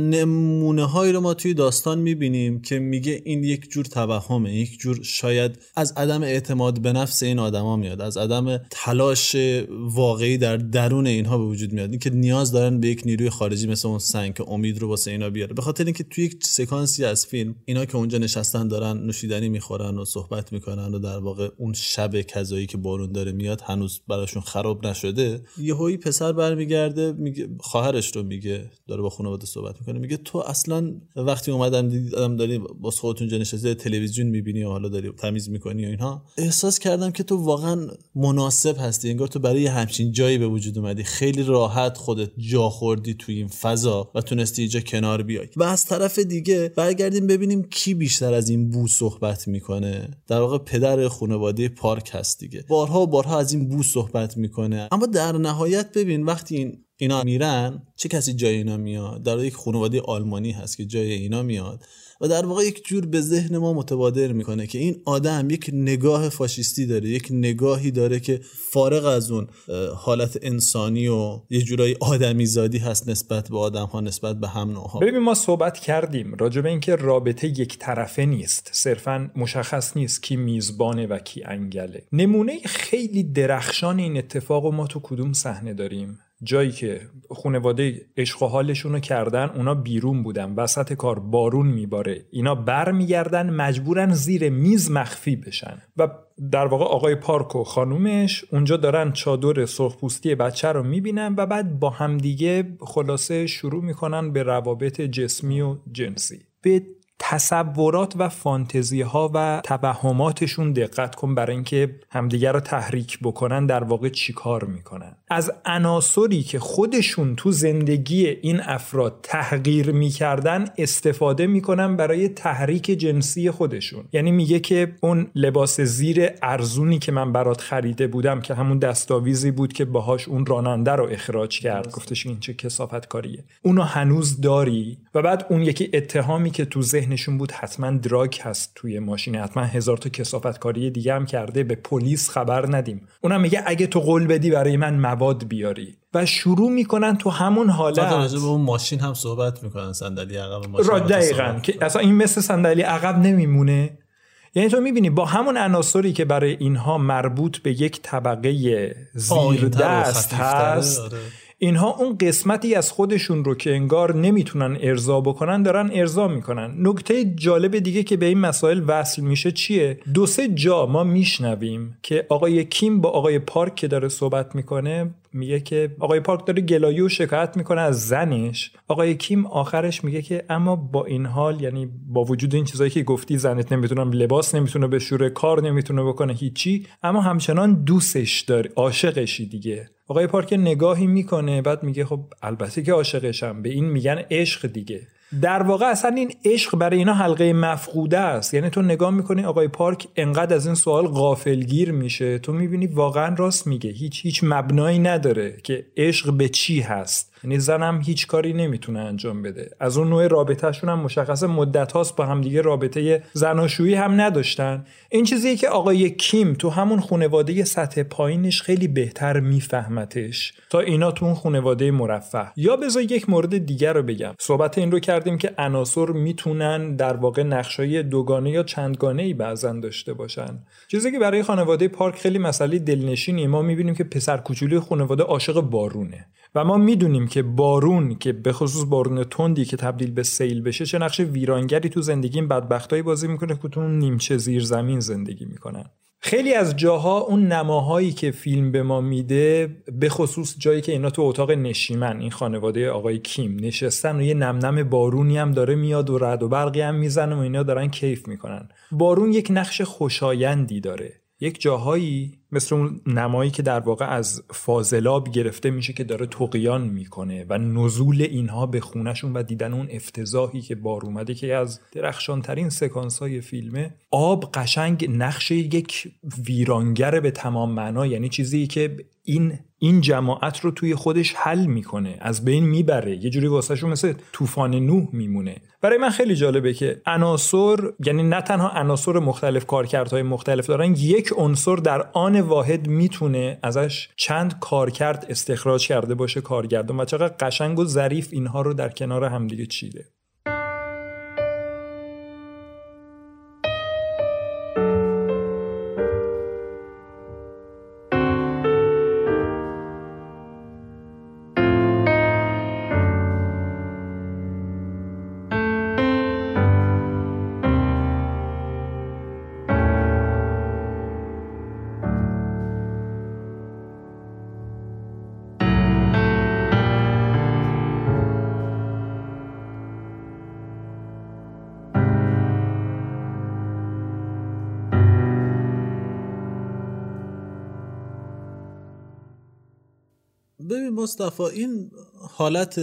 نمونه هایی رو ما توی داستان می‌بینیم که میگه این یک جور توهمه. یک جور شاید از عدم اعتماد به نفس این آدما میاد. از عدم تلاش واقعی در درون اینها به وجود میاد. اینکه نیاز دارن به یک نیروی خارجی مثل اون سنگ که امید رو واسه اینا بیاره. به خاطر اینکه توی یک سکانسی از فیلم اینا که اونجا نشستن دارن نوشیدنی می‌خورن و صحبت می‌کنن و در واقع اون شب کذایی که بارون داره میاد هنوز براشون خراب نشده یهویی پسر برمیگرده میگه خواهرش رو میگه داره با خانواده صحبت می‌کنه میگه تو اصلا وقتی اومدم دیدم داری با خودت اونجا نشسته تلویزیون می‌بینی و حالا داری تمیز می‌کنی و اینها احساس کردم که تو واقعا مناسب هستی انگار تو برای همچین جایی به وجود اومدی خیلی راحت خودت جا خوردی توی این فضا و تونستی اینجا کنار بیای. و از طرف دیگه برگردیم ببینیم کی بیشتر از این بو صحبت می‌کنه. در واقع پدر خانواده پارک هست دیگه. بارها و بارها از این بو صحبت می‌کنه. اما در نهایت ببین وقتی این اینا میرن چه کسی جای اینا میاد؟ در یک خانواده آلمانی هست که جای اینا میاد. و در واقع یک جور به ذهن ما متبادر می‌کنه که این آدم یک نگاه فاشیستی داره یک نگاهی داره که فارغ از اون حالت انسانی و یه جورایی آدمی زادی هست نسبت به آدم ها نسبت به هم نوع ها ببین ما صحبت کردیم راجع به اینکه رابطه یک طرفه نیست صرفا مشخص نیست کی میزبانه و کی انگله. نمونه خیلی درخشان این اتفاق ما تو کدوم صحنه داریم؟ جایی که خانواده عشق و حالشون رو کردن اونا بیرون بودن. وسط کار بارون میباره. اینا بر میگردن مجبورن زیر میز مخفی بشن. و در واقع آقای پارک و خانومش اونجا دارن چادر سرخپوستی بچه رو می‌بینن و بعد با همدیگه خلاصه شروع می‌کنن به روابط جسمی و جنسی. به تصورات و فانتزی ها و توهماتشون دقت کن برای اینکه همدیگر رو تحریک بکنن در واقع چیکار می‌کنن. از عناصری که خودشون تو زندگی این افراد تحقیر می‌کردن استفاده می‌کنن برای تحریک جنسی خودشون. یعنی میگه که اون لباس زیر ارزونی که من برات خریده بودم که همون دستاویزی بود که باهاش اون راننده رو اخراج کرد. گفتش این چه کسافت کاریه اونو هنوز داری؟ و بعد اون یکی اتهامی که تو ذهنشون بود حتما دراگ هست توی ماشین حتما هزار تا کسافت کاری دیگه هم کرده. به پلیس خبر ندیم. اونم میگه اگه تو قول بدی برای من مواد بیاری و شروع می‌کنن تو همون حالت. راجع به اون ماشین هم صحبت می‌کنن صندلی عقب ماشین را دقیقا که اصلا این مثل صندلی عقب نمیمونه. یعنی تو می‌بینی با همون عناصری که برای اینها مربوط به یک طبقه زیر دست هست اینها اون قسمتی از خودشون رو که انگار نمی‌تونن ارضا بکنن دارن ارضا می‌کنن. نکته جالب دیگه که به این مسائل وصل میشه چیه؟ دو سه جا ما میشنویم که آقای کیم با آقای پارک که داره صحبت می‌کنه میگه که آقای پارک داره گلایه و شکایت می‌کنه از زنش. آقای کیم آخرش میگه که اما با این حال یعنی با وجود این چیزایی که گفتی زنت نمی‌تونم لباس نمی‌تونه بشوره کار نمی‌تونه بکنه هیچی اما همچنان دوستش داره عاشقشی دیگه. آقای پارک نگاهی می‌کنه بعد میگه خب البته که عاشقشم به این میگن عشق دیگه. در واقع اصلا این عشق برای اینا حلقه مفقوده است. یعنی تو نگاه می‌کنی آقای پارک انقدر از این سوال غافلگیر میشه. تو می‌بینی واقعا راست میگه. هیچ هیچ مبنایی نداره که عشق به چی هست. یعنی زنم هیچ کاری نمی‌تونه انجام بده. از اون نوع رابطهشون هم مشخص مدت هاست با هم دیگه رابطه زناشویی هم نداشتن. این چیزیه که آقای کیم تو همون خانواده سطح پایینش خیلی بهتر میفهمتش. تا اینا تو اون خانواده مرفه. یا بذار یک مورد دیگر رو بگم. صحبت این رو کردیم که عناصر می‌تونن در واقع نقشای دوگانه یا چندگانه ای بعضا داشته باشن. چیزی که برای خانواده پارک خیلی مسئله دلنشینی ما می‌بینیم که پسر کوچولوی خانواده عاشق بارونه. و ما می‌دونیم که بارون که به خصوص بارون تندی که تبدیل به سیل بشه چه نقش ویرانگری تو زندگی این بدبختایی بازی می‌کنه که تو نیمچه زیر زمین زندگی می‌کنن. خیلی از جاها اون نماهایی که فیلم به ما میده به خصوص جایی که اینا تو اتاق نشیمن این خانواده آقای کیم نشستن و یه نمنم بارونی هم داره میاد و رد و برقی هم می‌زنه و اینا دارن کیف می‌کنن. بارون یک نقش خوشایندی داره. یک جاهایی مثل اون نمایی که در واقع از فاضلاب گرفته میشه که داره تقیان می‌کنه و نزول اینها به خونشون و دیدن اون افتضاحی که بار اومده که از درخشانترین سکانس های فیلمه آب قشنگ نقش یک ویرانگر به تمام معنا یعنی چیزی که این این جماعت رو توی خودش حل می‌کنه از بین می‌بره. یه جوری واسهشون مثل طوفان نوح میمونه. برای من خیلی جالبه که عناصر یعنی نه تنها عناصر مختلف کارکردهای مختلف دارن یک عنصر در آن واحد می‌تونه ازش چند کارکرد استخراج کرده باشه کارگردان و چقدر قشنگ و ظریف اینها رو در کنار همدیگه چیده. ببین مصطفی این حالت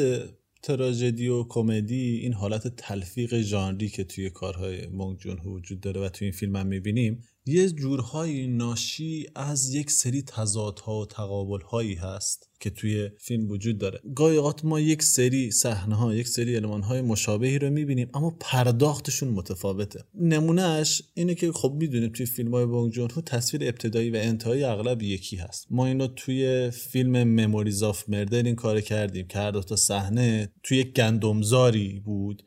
تراژدی و کمدی این حالت تلفیق ژانری که توی کارهای بونگ جون وجود داره و توی این فیلم هم می‌بینیم یه جورهای ناشی از یک سری تضادها و تقابلهایی هست که توی فیلم وجود داره. گاهی اوقات ما یک سری صحنه ها یک سری المان های مشابهی رو می‌بینیم اما پرداختشون متفاوته. نمونهش اینه که خب می‌دونیم توی فیلم های بونگ جون هو تصویر ابتدایی و انتهایی اغلب یکی هست. ما اینو توی فیلم Memories of Murder این کار کردیم که هر دو تا صحنه توی یک گندمزاری بود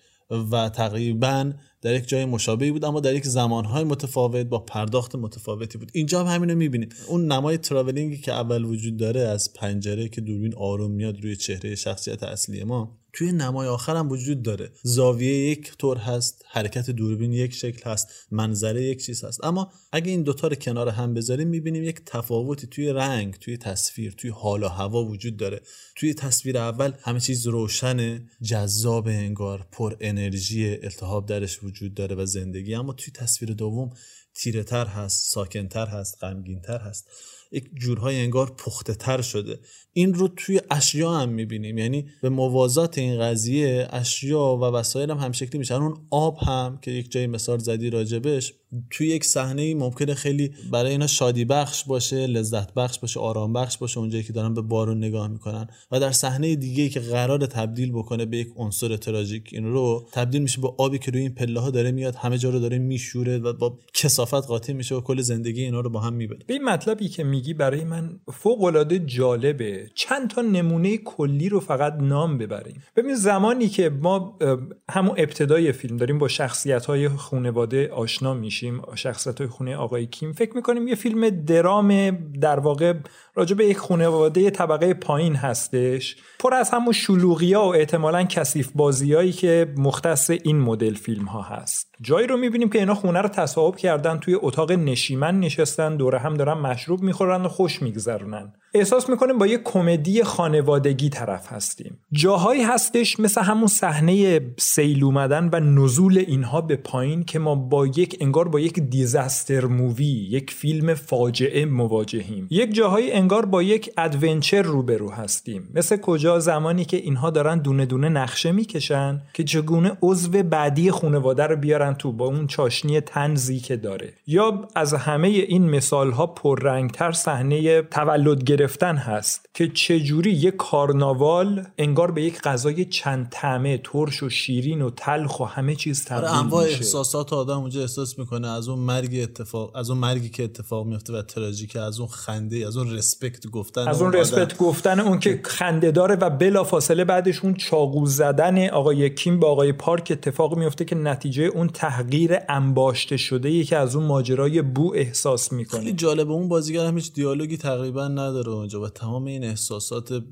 و تقریبا در یک جای مشابهی بود اما در یک زمانهای متفاوت با پرداخت متفاوتی بود. اینجا هم همینو می‌بینیم. اون نمای تراولینگی که اول وجود داره از پنجره که دوربین آروم میاد روی چهره شخصیت اصلی ما توی نمای آخر هم وجود داره. زاویه یک طور هست حرکت دوربین یک شکل هست منظره یک چیز هست. اما اگه این دوتا رو کنار هم بذاریم می‌بینیم یک تفاوتی توی رنگ توی تصویر توی حال و هوا وجود داره. توی تصویر اول همه چیز روشن جذاب انگار پر انرژی التهاب درش وجود داره و زندگی. اما توی تصویر دوم تیره تر هست ساکنتر هست غمگین تر هست. یک جورهای انگار پخته تر شده. این رو توی اشیا هم می‌بینیم. یعنی به موازات این قضیه اشیا و وسایل هم همشکلی میشن اون آب هم که یک جای مثال زدی راجبش توی یک صحنه ممکنه خیلی برای اینا شادی بخش باشه لذت بخش باشه آرام بخش باشه اونجایی که دارن به بارون نگاه می‌کنن. و در صحنه دیگه که قرار تبدیل بکنه به یک عنصر تراژیک این رو تبدیل میشه به آبی که روی این پله ها داره میاد همه جا رو داره میشوره و با کسافت قاطی میشه و کل زندگی اینا رو با هم می‌بره به این مطلبی که میگی برای من فوق العاده جالبه. چند تا نمونه کلی رو فقط نام ببریم. ببین زمانی که ما همون ابتدای فیلم داریم با شخصیت های خانواده آشنا میشیم شخصیت های خونه آقای کیم فکر می‌کنیم یه فیلم درام در واقع راجع به یک خانواده طبقه پایین هستش. پر از همون شلوغی ها و احتمالا کثیف بازیایی که مختص این مدل فیلم ها هست. جایی رو می‌بینیم که اینا خونه رو تصاحب کردن توی اتاق نشیمن نشستن دوره هم دارن مشروب می‌خورن و خوش میگذرونن. احساس می‌کنیم با یه کمدی خانوادگی طرف هستیم. جاهایی هستش مثل همون صحنه سیل اومدن و نزول اینها به پایین که ما با یک انگار با یک disaster movie یک فیلم فاجعه مواجهیم. یک جاهایی انگار با یک adventure روبرو هستیم. مثل کجا زمانی که اینها دارن دونه دونه نقشه می‌کشن که چگونه عضو بعدی خانواده رو بیارن تو با اون چاشنی طنزی که داره. یا از همه این مثال ها پررنگتر صحنه تولد گرفتن هست که چجوری یک کارناوال انگار به یک غذای چند طعمه ترش و شیرین و تلخ و همه چیز تبدیل آره انواع میشه. احساسات آدم اونجا احساس می‌کنه. از اون مرگ اتفاق از اون مرگی که اتفاق میفته و تراژیکه از اون خنده از اون رسپکت گفتن از اون رسپکت گفتن اون که خنده داره و بلا فاصله بعدش اون چاقو زدن آقای کیم به آقای پارک اتفاق میفته که نتیجه اون تحقیر انباشته شده یکی از اون ماجرای بو احساس می‌کنه. خیلی جالبه اون بازیگر هم هیچ دیالوگی تقریبا نداره اونجا و تمام این احساسات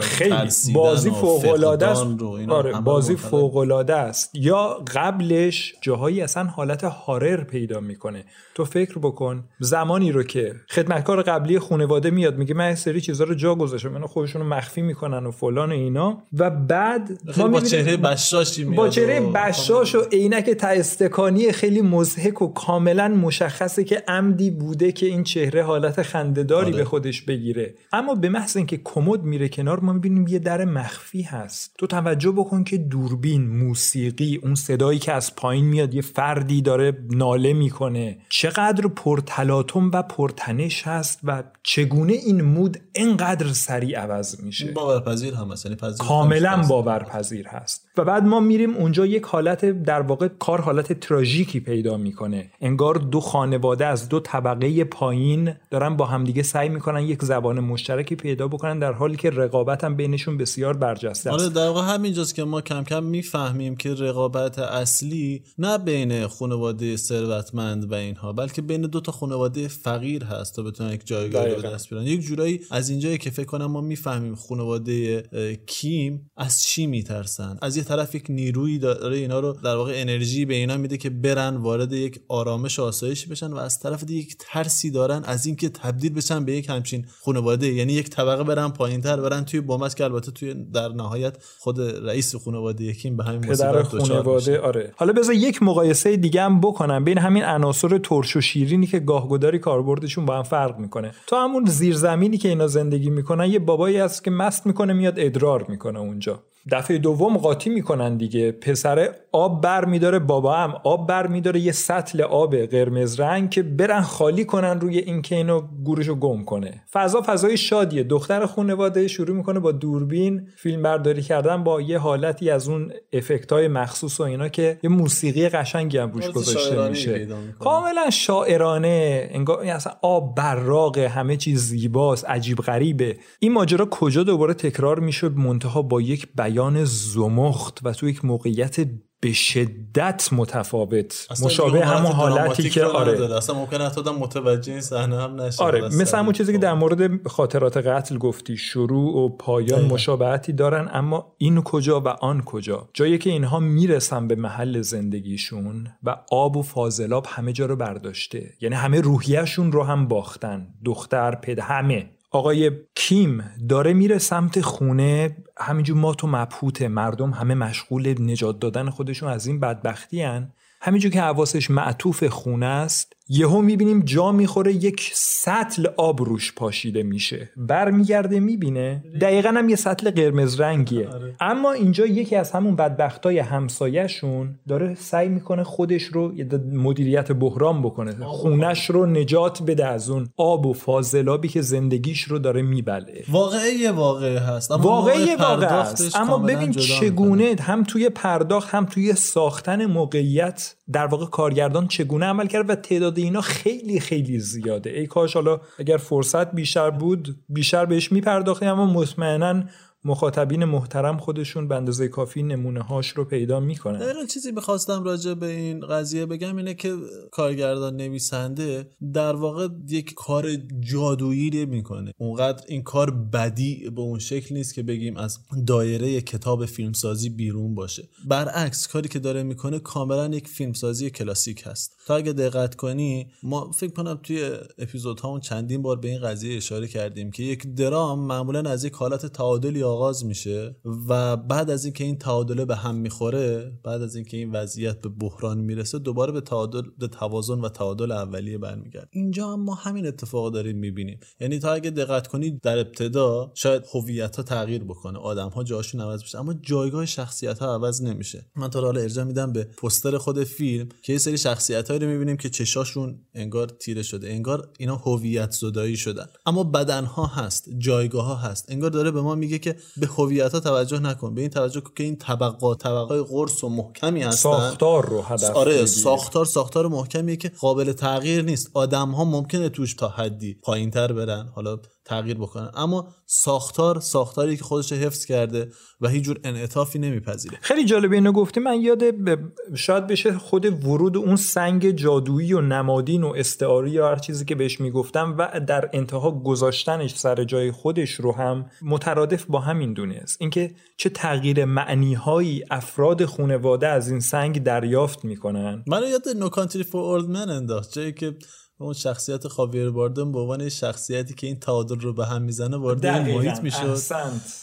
خیلی. بازی فوق العاده است آره بازی. فوق العاده است. یا قبلش جاهایی اصلا حالت هارر پیدا می‌کنه. تو فکر بکن زمانی رو که خدمتکار قبلی خانواده میاد میگه من سری چیزا رو جا گذاشتم اینا خودشون رو مخفی می‌کنن و فلان و اینا. و بعد خیلی با چهره بشاشی میاد با چهره بشاش و عینک ته استکانی خیلی مضحک و کاملا مشخصه که عمدی بوده که این چهره حالت خندهداری آره. به خودش بگیره. اما به محض اینکه کمد میره کنار ما می‌بینیم یه در مخفی هست. تو توجه بکن که دوربین موسیقی اون صدایی که از پایین میاد یه فردی داره ناله می‌کنه. چقدر پرتلاطم و پرتنش هست و چگونه این مود انقدر سریع عوض میشه. باورپذیر هم هست یعنی پذیر کاملا. باورپذیر هست. و بعد ما میریم اونجا یک حالت در واقع کار حالت تراژیکی پیدا می‌کنه. انگار دو خانواده از دو طبقه پایین دارن با همدیگه سعی می‌کنن یک زبان مشترکی پیدا بکنن در حالی که رقابت هم بینشون بسیار برجسته است. آره در واقع همینجاست که ما کم کم می‌فهمیم که رقابت اصلی نه بین خانواده ثروتمند و اینها بلکه بین دو تا خانواده فقیر هست تا بتونن یک جایگاه به. دست یک جورایی از اینجایی که فکر کنم ما می‌فهمیم خانواده کیم از چی میترسن. از یه طرف یک نیرویی داره اینا رو در واقع انرژی به اینا میده که برن وارد یک آرامش و آسایش بشن و از طرف دیگه یک ترسی دارن از اینکه تبدیل بشن به یک همچین خانواده. یعنی یک طبقه برن پایینتر برن توی بومت که البته توی در نهایت خود رئیس خانواده کیم به همین پدر خانواده. آره. حالا بذار یک مقایسه دیگه هم بکنم بین همین عناصر ترش و شیرینی که گاهگداری کاربردشون با هم فرق می‌کنه. تو همون زیرزمینی که اینا زندگی می‌کنن یه بابایی هست که مست می‌کنه میاد ادرار می‌کنه اونجا. دفعه دوم قاطی می‌کنن دیگه. پسر آب بر میداره بابا هم آب بر میداره. یه سطل آب قرمز رنگ که برن خالی کنن روی این که اینو گورشو گم کنه. فضا فضای شادیه. دختر خانواده شروع می‌کنه با دوربین فیلم برداری کردن با یه حالتی از اون افکت های مخصوص و اینا که یه موسیقی قشنگی هم روش گذاشته میشه. کاملا شاعرانه. انگار اصلا آب براق همه چیز زیباست عجیب غریبه. این ماجرا کجا دوباره تکرار میشه منتها با یک بیان زمخت و تو یک موقعیت به شدت متفاوت. مشابه همون حالتی که آره. اصلا ممکنه حتی متوجه این صحنه هم نشه. آره مثل همون چیزی که در مورد خاطرات قتل گفتی شروع و پایان دقیقا. مشابهتی دارن اما این کجا و آن کجا؟ جایی که اینها می‌رسن به محل زندگیشون و آب و فاضلاب همه جا رو برداشته. یعنی همه روحیهشون رو هم باختن. دختر پد همه. آقای کیم داره میره سمت خونه همینجور ما تو مبهوته مردم همه مشغول نجات دادن خودشون از این بدبختی هن. همینجور که حواسش معطوف خونه است یهو می‌بینیم جا می‌خوره یک سطل آب روش پاشیده میشه. برمیگرده می‌بینه. دقیقا هم یه سطل قرمز رنگیه. اما اینجا یکی از همون بدبختای همسایهشون داره سعی می‌کنه خودش رو مدیریت بحران بکنه. خونش رو نجات بده از اون آب و فاضلابی که زندگیش رو داره میبله. واقعی واقع هست اما واقعی واقع است اما ببین چگونه هم توی پرداخت هم توی ساختن موقعیت در واقع کارگردان چگونه عمل کرد و تعداد اینا خیلی خیلی زیاده. ای کاش حالا اگر فرصت بیشتر بود بیشتر بهش میپرداختیم اما مطمئنا مخاطبین محترم خودشون به اندازه کافی نمونه هاش رو پیدا می‌کنن. دقیقا چیزی می‌خواستم راجع به این قضیه بگم اینه که کارگردان نویسنده در واقع یک کار جادویی می‌کنه اونقدر این کار بدی به اون شکل نیست که بگیم از دایره کتاب فیلمسازی بیرون باشه. برعکس کاری که داره می‌کنه کاملا یک فیلمسازی کلاسیک هست. تا اگه دقت کنی ما فکر کنم توی اپیزودهامون چندین بار به این قضیه اشاره کردیم که یک درام معمولا از یک حالت تعادلی آغاز میشه و بعد از اینکه این تعادله به هم می‌خوره بعد از اینکه این وضعیت به بحران می‌رسه دوباره به تعادل به توازن و تعادل اولیه برمیگرد اینجا هم ما همین اتفاق داریم می‌بینیم. یعنی تا اگه دقت کنید در ابتدا شاید هویت ها تغییر بکنه آدم ها جاشون عوض بشه اما جایگاه شخصیت ها عوض نمیشه. من تا حالا ارجاع میدم به پستر خود فیلم که یه سری شخصیت رو می‌بینیم که چشاشون انگار تیره شده انگار اینا هویت زدایی شدن. اما بدن ها هست جایگاه ها هست. انگار داره به ما میگه که به هویت ها توجه نکن. به این توجه کن که این طبقات طبقات قرص و محکمی هستن. ساختار رو هدف آره. ساختار ساختار محکمیه که قابل تغییر نیست. آدم ها ممکنه توش تا حدی پایین تر برن. حالا تغییر بکنن. اما ساختار ساختاری که خودش حفظ کرده و هیچ جور انعطافی نمیپذیره. خیلی جالب اینو گفتی. من یاد شاید بشه خود ورود اون سنگ جادویی و نمادین و استعاری یا هر چیزی که بهش می‌گفتم و در انتها گذاشتنش سر جای خودش رو هم مترادف با همین دونست اینکه چه تغییر معنی هایی افراد خانواده از این سنگ دریافت می‌کنن. منو یاد نو کانتری فور اولد من انداخت. جایی که اون شخصیت خاویر باردن به عنوان شخصیتی که این تعادل رو به هم می‌زنه وارد. محیط می‌شد.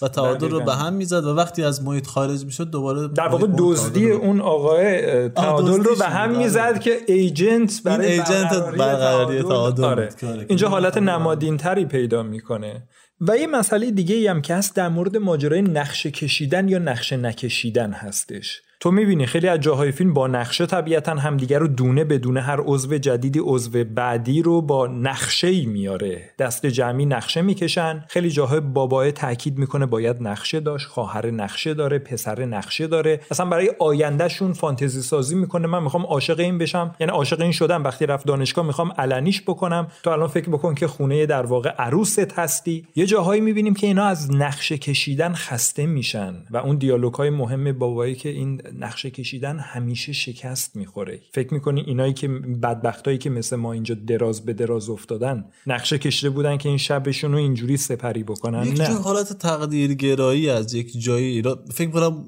و تعادل رو. به هم می‌زد و وقتی از محیط خارج می‌شد دوباره در واقع دزدی اون آقای تعادل رو به هم آره. می‌زد که ایجنت برای این ایجنت برقراری تعادل آره. آره، اینجا این حالت تعادل نمادین تری پیدا می‌کنه و یه مسئله دیگه ای هم که هست در مورد ماجرای نقشه کشیدن یا نقشه نکشیدن هستش تو می‌بینی خیلی از جاهای فیلم با نقشه طبیعتا همدیگه رو دونه بدونه هر عضو جدیدی عضو بعدی رو با نقشه ای میاره. دست جمعی نقشه می‌کشن. خیلی جاهای بابای تاکید می‌کنه باید نقشه داشت خواهر نقشه داره پسر نقشه داره. اصلا برای آیندهشون فانتزی سازی می‌کنه. من می‌خوام عاشق این بشم. یعنی عاشق این شدم. وقتی رفت دانشگاه می‌خوام علنیش بکنم. تو الان فکر بکن که خونه در واقع عروست هستی. یه جاهایی می‌بینیم که اینا از نقشه کشیدن خسته میشن. و اون دیالوگ های مهم بابایی که این نقشه کشیدن همیشه شکست می‌خوره. فکر می‌کنی اینایی که بدبختایی که مثل ما اینجا دراز به دراز افتادن نقشه کشیده بودن که این شبشون رو اینجوری سپری بکنن؟ یک نه. جور حالت تقدیرگرایی از یک جایی ایراد فکر کنم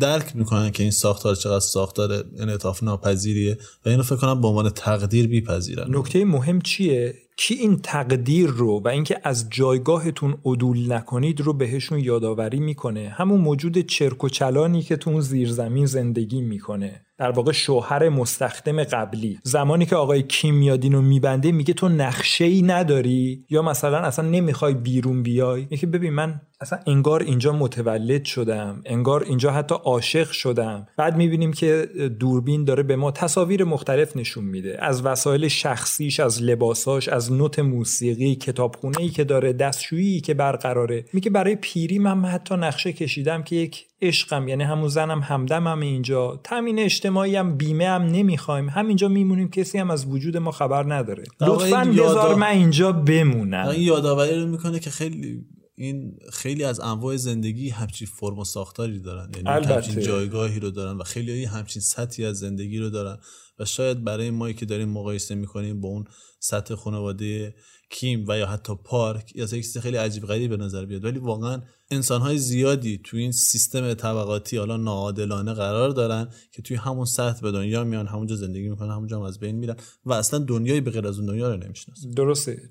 درک می‌کنن که این ساختار چقدر ساختار انعطاف ناپذیریه و اینو فکر کنم به عنوان تقدیر بیپذیرن. نکته مهم چیه؟ کی این تقدیر رو و اینکه از جایگاهتون عدول نکنید رو بهشون یادآوری می‌کنه؟ همون موجود چرک و چلانی که تو اون زیرزمین زندگی می‌کنه. در واقع شوهر مستخدم قبلی. زمانی که آقای کیم میاد اینو میبنده میگه تو نقشه ای نداری؟ یا مثلا اصلا نمی‌خوای بیرون بیای؟ یکی ببین من اصلا انگار اینجا متولد شدم انگار اینجا حتی عاشق شدم. بعد می‌بینیم که دوربین داره به ما تصاویر مختلف نشون میده. از وسایل شخصیش از لباساش از نوت موسیقی کتابخونه ای که داره دستشویی که برقراره. میگه برای پیری من حتی نقشه کشیدم که یک عشقم یعنی همون زنم همدمم اینجا. تامین اجتماعی هم بیمه هم نمی‌خوایم. همینجا میمونیم کسی هم از وجود ما خبر نداره. لطفا بذار من اینجا بمونم. این یادآوری رو می‌کنه که خیلی این خیلی از انواع زندگی همچین فرم و ساختاری دارن یعنی. همچین جایگاهی رو دارن و خیلی همچین سطحی از زندگی رو دارن و شاید برای ما که داریم مقایسه می‌کنیم با اون سطح خانواده کیم و یا حتی پارک یا یک چیز خیلی عجیب غریب به نظر بیاد. ولی واقعا انسانهای زیادی تو این سیستم طبقاتی حالا ناعادلانه قرار دارن که توی همون سطح به دنیا میان همونجا زندگی می‌کنن همونجا هم از بین میرن و اصلا دنیای به غیر از اون دنیا رو نمی‌شناسن. درسته.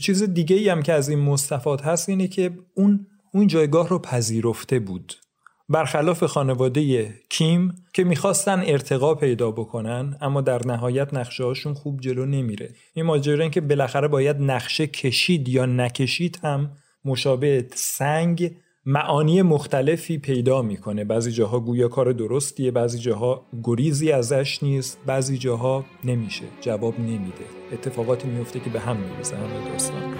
چیز دیگه ای هم که از این مستفاد هست اینه که اون اون جایگاه رو پذیرفته بود. برخلاف خانواده کیم که می‌خواستن ارتقا پیدا بکنن اما در نهایت نقشه هاشون خوب جلو نمیره. این ماجرا این که بالاخره باید نقشه کشید یا نکشید هم مشابه سنگ معانی مختلفی پیدا می‌کنه. بعضی جاها گویا کار درستیه بعضی جاها گریزی ازش نیست بعضی جاها نمیشه جواب نمیده. اتفاقاتی میفته که به هم می‌رسه همه داستان.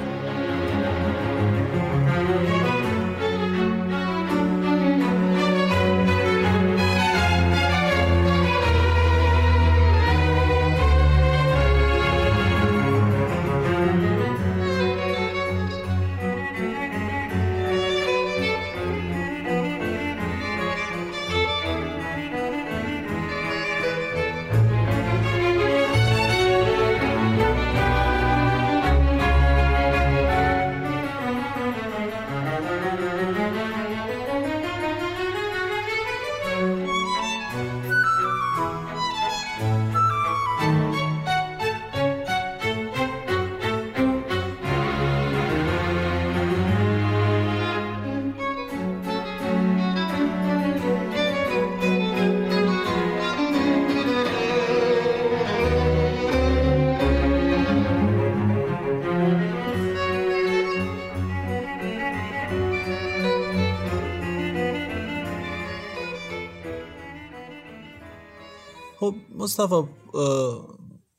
مصطفی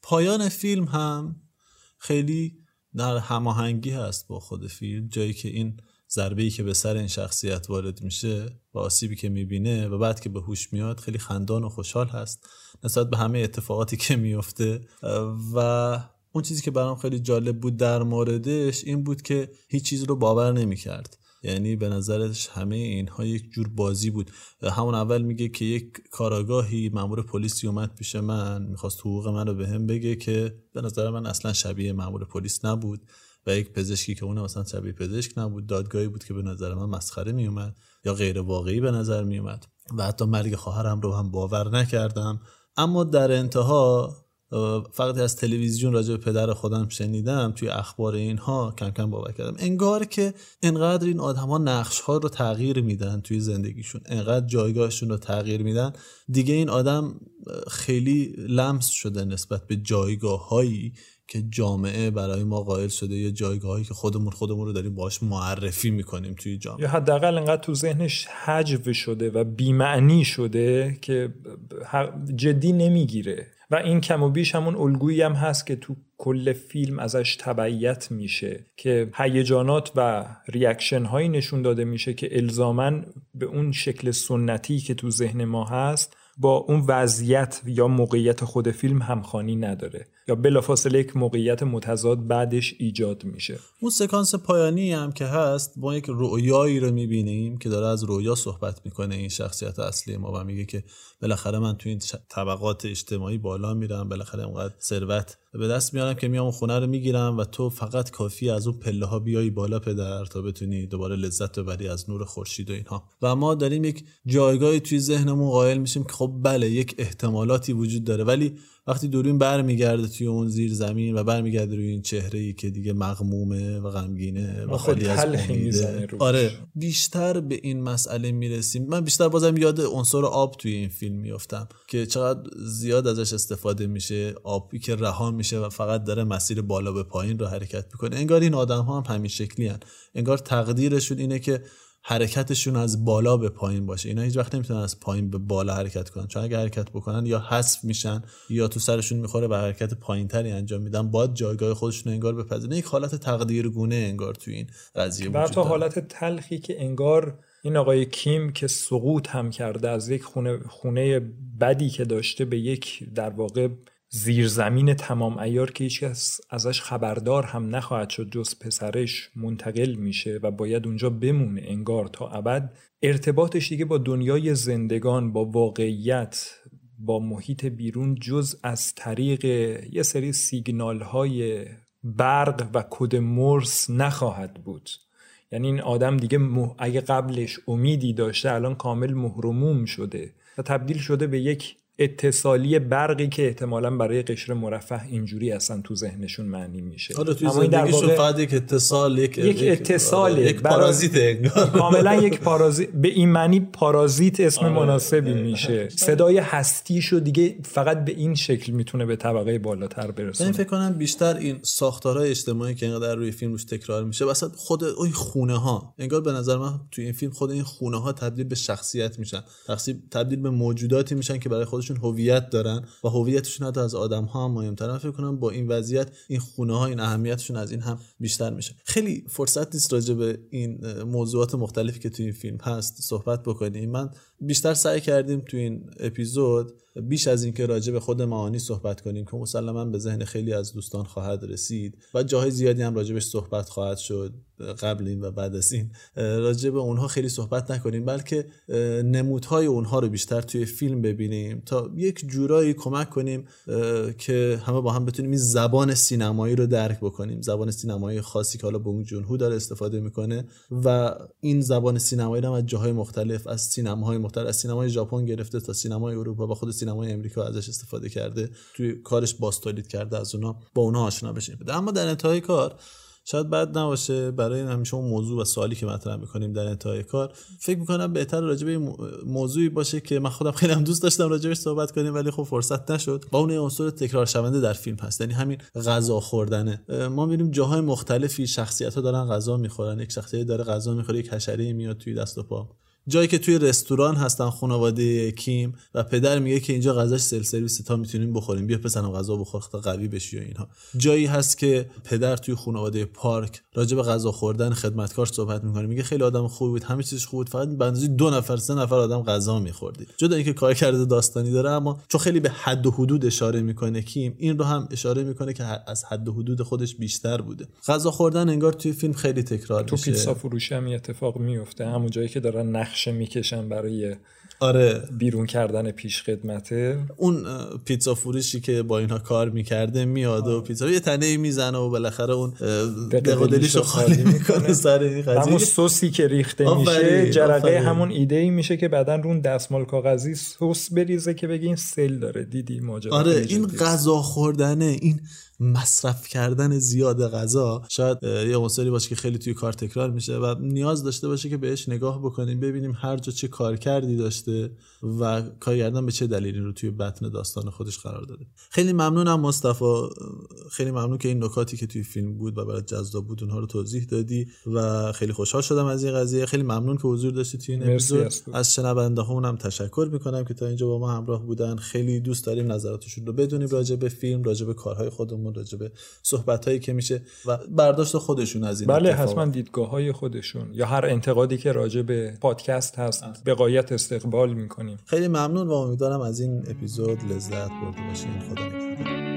پایان فیلم هم خیلی در هماهنگی هست با خود فیلم. جایی که این ضربه ای که به سر این شخصیت وارد میشه و آسیبی که می‌بینه و بعد که به هوش میاد خیلی خندان و خوشحال هست نسبت به همه اتفاقاتی که میفته و اون چیزی که برام خیلی جالب بود در موردش این بود که هیچ چیز رو باور نمی‌کرد. یعنی به نظرش همه اینها یک جور بازی بود. همون اول میگه که یک کاراگاهی مامور پلیسی اومد پیش من می‌خواست حقوق من رو به هم بگه که به نظر من اصلا شبیه مامور پلیس نبود و یک پزشکی که اون مثلا شبیه پزشک نبود دادگاهی بود که به نظر من مسخره میومد یا غیر واقعی به نظر میومد و حتی مرگ خواهرم رو هم باور نکردم. اما در انتها فقط از تلویزیون راجع به پدر خودم شنیدم توی اخبار اینها کم کم باور کردم. انگار که انقدر این آدما نقش ها رو تغییر میدن توی زندگیشون. انقدر جایگاهشون رو تغییر میدن. دیگه این آدم خیلی لمس شده نسبت به جایگاه هایی که جامعه برای ما قائل شده یا جایگاهی که خودمون خودمون رو داریم باش معرفی می‌کنیم توی جامعه. یا حداقل انقدر تو ذهنش حجو شده و بیمعنی شده که جدی نمی‌گیره. و این کم و بیش همون الگویی هم هست که تو کل فیلم ازش تبعیت میشه که هیجانات و ریاکشن هایی نشون داده میشه که الزامن به اون شکل سنتی که تو ذهن ما هست با اون وضعیت یا موقعیت خود فیلم همخوانی نداره. یا بلافاصله یک موقعیت متضاد بعدش ایجاد میشه. اون سکانس پایانی هم که هست ما یک رویایی رو می‌بینیم که داره از رویا صحبت می‌کنه این شخصیت اصلی ما و میگه که بالاخره من تو این طبقات اجتماعی بالا میرم بالاخره اونقدر ثروت به دست میارم که میام خونه رو می‌گیرم و تو فقط کافی از اون پله ها بیای بالا پدر تا بتونی دوباره لذت ببری از نور خورشید و اینها. و ما داریم یک جایگاهی توی ذهنمون قائل میشیم که خب بله یک احتمالاتی وجود داره ولی وقتی دوربین برمیگرده توی اون زیر زمین و برمیگرده روی این چهره ای که دیگه مغمومه و غمگینه و خالی از امیده. آره بیشتر به این مسئله می‌رسیم. من بیشتر بازم یاد عنصر آب توی این فیلم میفتم که چقدر زیاد ازش استفاده میشه آبی که رها میشه و فقط داره مسیر بالا به پایین رو حرکت می‌کنه. انگار این آدم ها هم همین شکلی هن. انگار تقدیرشون اینه که حرکتشون از بالا به پایین باشه. اینا هیچ وقت نمی‌تونن از پایین به بالا حرکت کنن. چون اگه حرکت بکنن یا حذف میشن یا تو سرشون می‌خوره و حرکت پایین تری انجام میدن باید جایگاه خودشون انگار بپذیرن. یک حالت تقدیرگونه انگار تو این قضیه وجود تو حالت تلخی که انگار این آقای کیم که سقوط هم کرده از یک خونه خونه بدی که داشته به یک در واقع زیرزمین تمام ایار که هیچکس ازش خبردار هم نخواهد شد جز پسرش منتقل میشه و باید اونجا بمونه انگار تا ابد. ارتباطش دیگه با دنیای زندگان با واقعیت با محیط بیرون جز از طریق یه سری سیگنال های برق و کد مرس نخواهد بود. یعنی این آدم دیگه اگه قبلش امیدی داشته الان کامل مهرموم شده و تبدیل شده به یک اتصالی برقی که احتمالا برای قشر مرفه اینجوری اصلا تو ذهنشون معنی میشه. آره توی زندگیشون فقط یک اتصال یک, یک اتصال یک پارازیت کاملا یک پارازیت به این معنی پارازیت اسم آره. مناسبی میشه. صدای هستیشو دیگه فقط به این شکل می‌تونه به طبقه بالاتر برسونه. من فکر کنم بیشتر این ساختارهای اجتماعی که اینقدر روی فیلم روش تکرار میشه واسه خود این خونه ها انگار به نظر من توی این فیلم خود این خونه ها تبدیل به شخصیت میشن. تبدیل به موجوداتی میشن که برای خود خودشون هویت دارن و هویتشون حتی از آدم ها هم مهمتر فکر کنم با این وضعیت این خونه ها این اهمیتشون از این هم بیشتر میشه. خیلی فرصت نیست راجع به این موضوعات مختلفی که تو این فیلم هست صحبت بکنیم. من بیشتر سعی کردیم تو این اپیزود بیش از اینکه راجع به خود معانی صحبت کنیم که مسلما به ذهن خیلی از دوستان خواهد رسید و جاهای زیادی هم راجبش صحبت خواهد شد قبل این و بعد از این. راجع به اونها خیلی صحبت نکنیم بلکه نمودهای اونها رو بیشتر توی فیلم ببینیم تا یک جورایی کمک کنیم که همه با هم بتونیم این زبان سینمایی رو درک بکنیم. زبان سینمایی خاصی که حالا بونگ جون داره استفاده می‌کنه و این زبان سینمایی رو از جاهای مختلف از سینماهای مختلف از سینمای ژاپن گرفته تا سینمای اروپا و خود سینمای امریکا ازش استفاده کرده توی کارش بازتولید کرده از اونا با اونها آشنا بشیم. اما در انتهای کار شاید بد نباشه برای همیشه اون موضوع و سوالی که مطرح می‌کنیم در انتهای کار. فکر می‌کنم بهتر راجع به موضوعی باشه که من خودم خیلی هم دوست داشتم راجبش صحبت کنیم ولی خب فرصت نشد. با اون عنصر تکرار شونده در فیلم هست یعنی همین غذا خوردنه. ما میریم جاهای مختلفی شخصیت ها دارن غذا می‌خورن یک شخصیت داره غذا می‌خوره یک حشره میاد توی دست و پا. جایی که توی رستوران هستن خانواده کیم و پدر میگه که اینجا غذاش سل سرویس تا می‌تونیم بخوریم. بیا پسرم غذا بخور تا قوی بشی و اینها. جایی هست که پدر توی خانواده پارک راجع به غذا خوردن خدمتکار صحبت می‌کنه. میگه خیلی آدم خوبی بود همه چیزش خوب بود. فقط بنزی دو نفر سه نفر آدم غذا میخوردید جدا اینکه کار کرده داستانی داره اما چون خیلی به حد و حدود اشاره می‌کنه کیم این رو هم اشاره می‌کنه که از حد و حدود خودش بیشتر بوده. غذا خوردن انگار توی فیلم خیلی تکرار تو میشه. تو پیتزا فروشی هم اتفاق میفته همون جایی که دارن نقشه می‌کشن برای آره. بیرون کردن پیش خدمته. اون پیتزا فروشی که با اینها کار می‌کرده میاد و پیتزا یه تنه می‌زنه و بالاخره اون دقدلیشو خالی می‌کنه. سر این قضیه. همون سوسی که ریخته میشه جرقه همون ایده ای میشه که بعدا رون دستمال کاغذی سس بریزه که بگی این سل داره. دیدی ماجرا؟ آره این غذا خوردنه این مصرف کردن زیاد غذا شاید یه عنصری باشه که خیلی توی کار تکرار میشه و نیاز داشته باشه که بهش نگاه بکنیم ببینیم هر جا چه کار کردی داشته و کارگردان به چه دلیلی رو توی بطن داستان خودش قرار داده. خیلی ممنونم مصطفی. خیلی ممنون که این نکاتی که توی فیلم بود و برات جذاب بود اونها رو توضیح دادی و خیلی خوشحال شدم از این قضیه. خیلی ممنون که حضور داشتی توی این اپیزود. از شنونده هم تشکر می‌کنم که تا اینجا با ما همراه بودن. خیلی دوست داریم نظراتشون رو بدونیم راجع به فیلم راجع به کارهای خودمون خودمون راجع به صحبت هایی که میشه و برداشت خودشون از این بله حتما دیدگاه های خودشون یا هر انتقادی که راجع به پادکست هست به قایت استقبال می‌کنیم. خیلی ممنون و امیدوارم از این اپیزود لذت برده باشین. خدا نگهدار.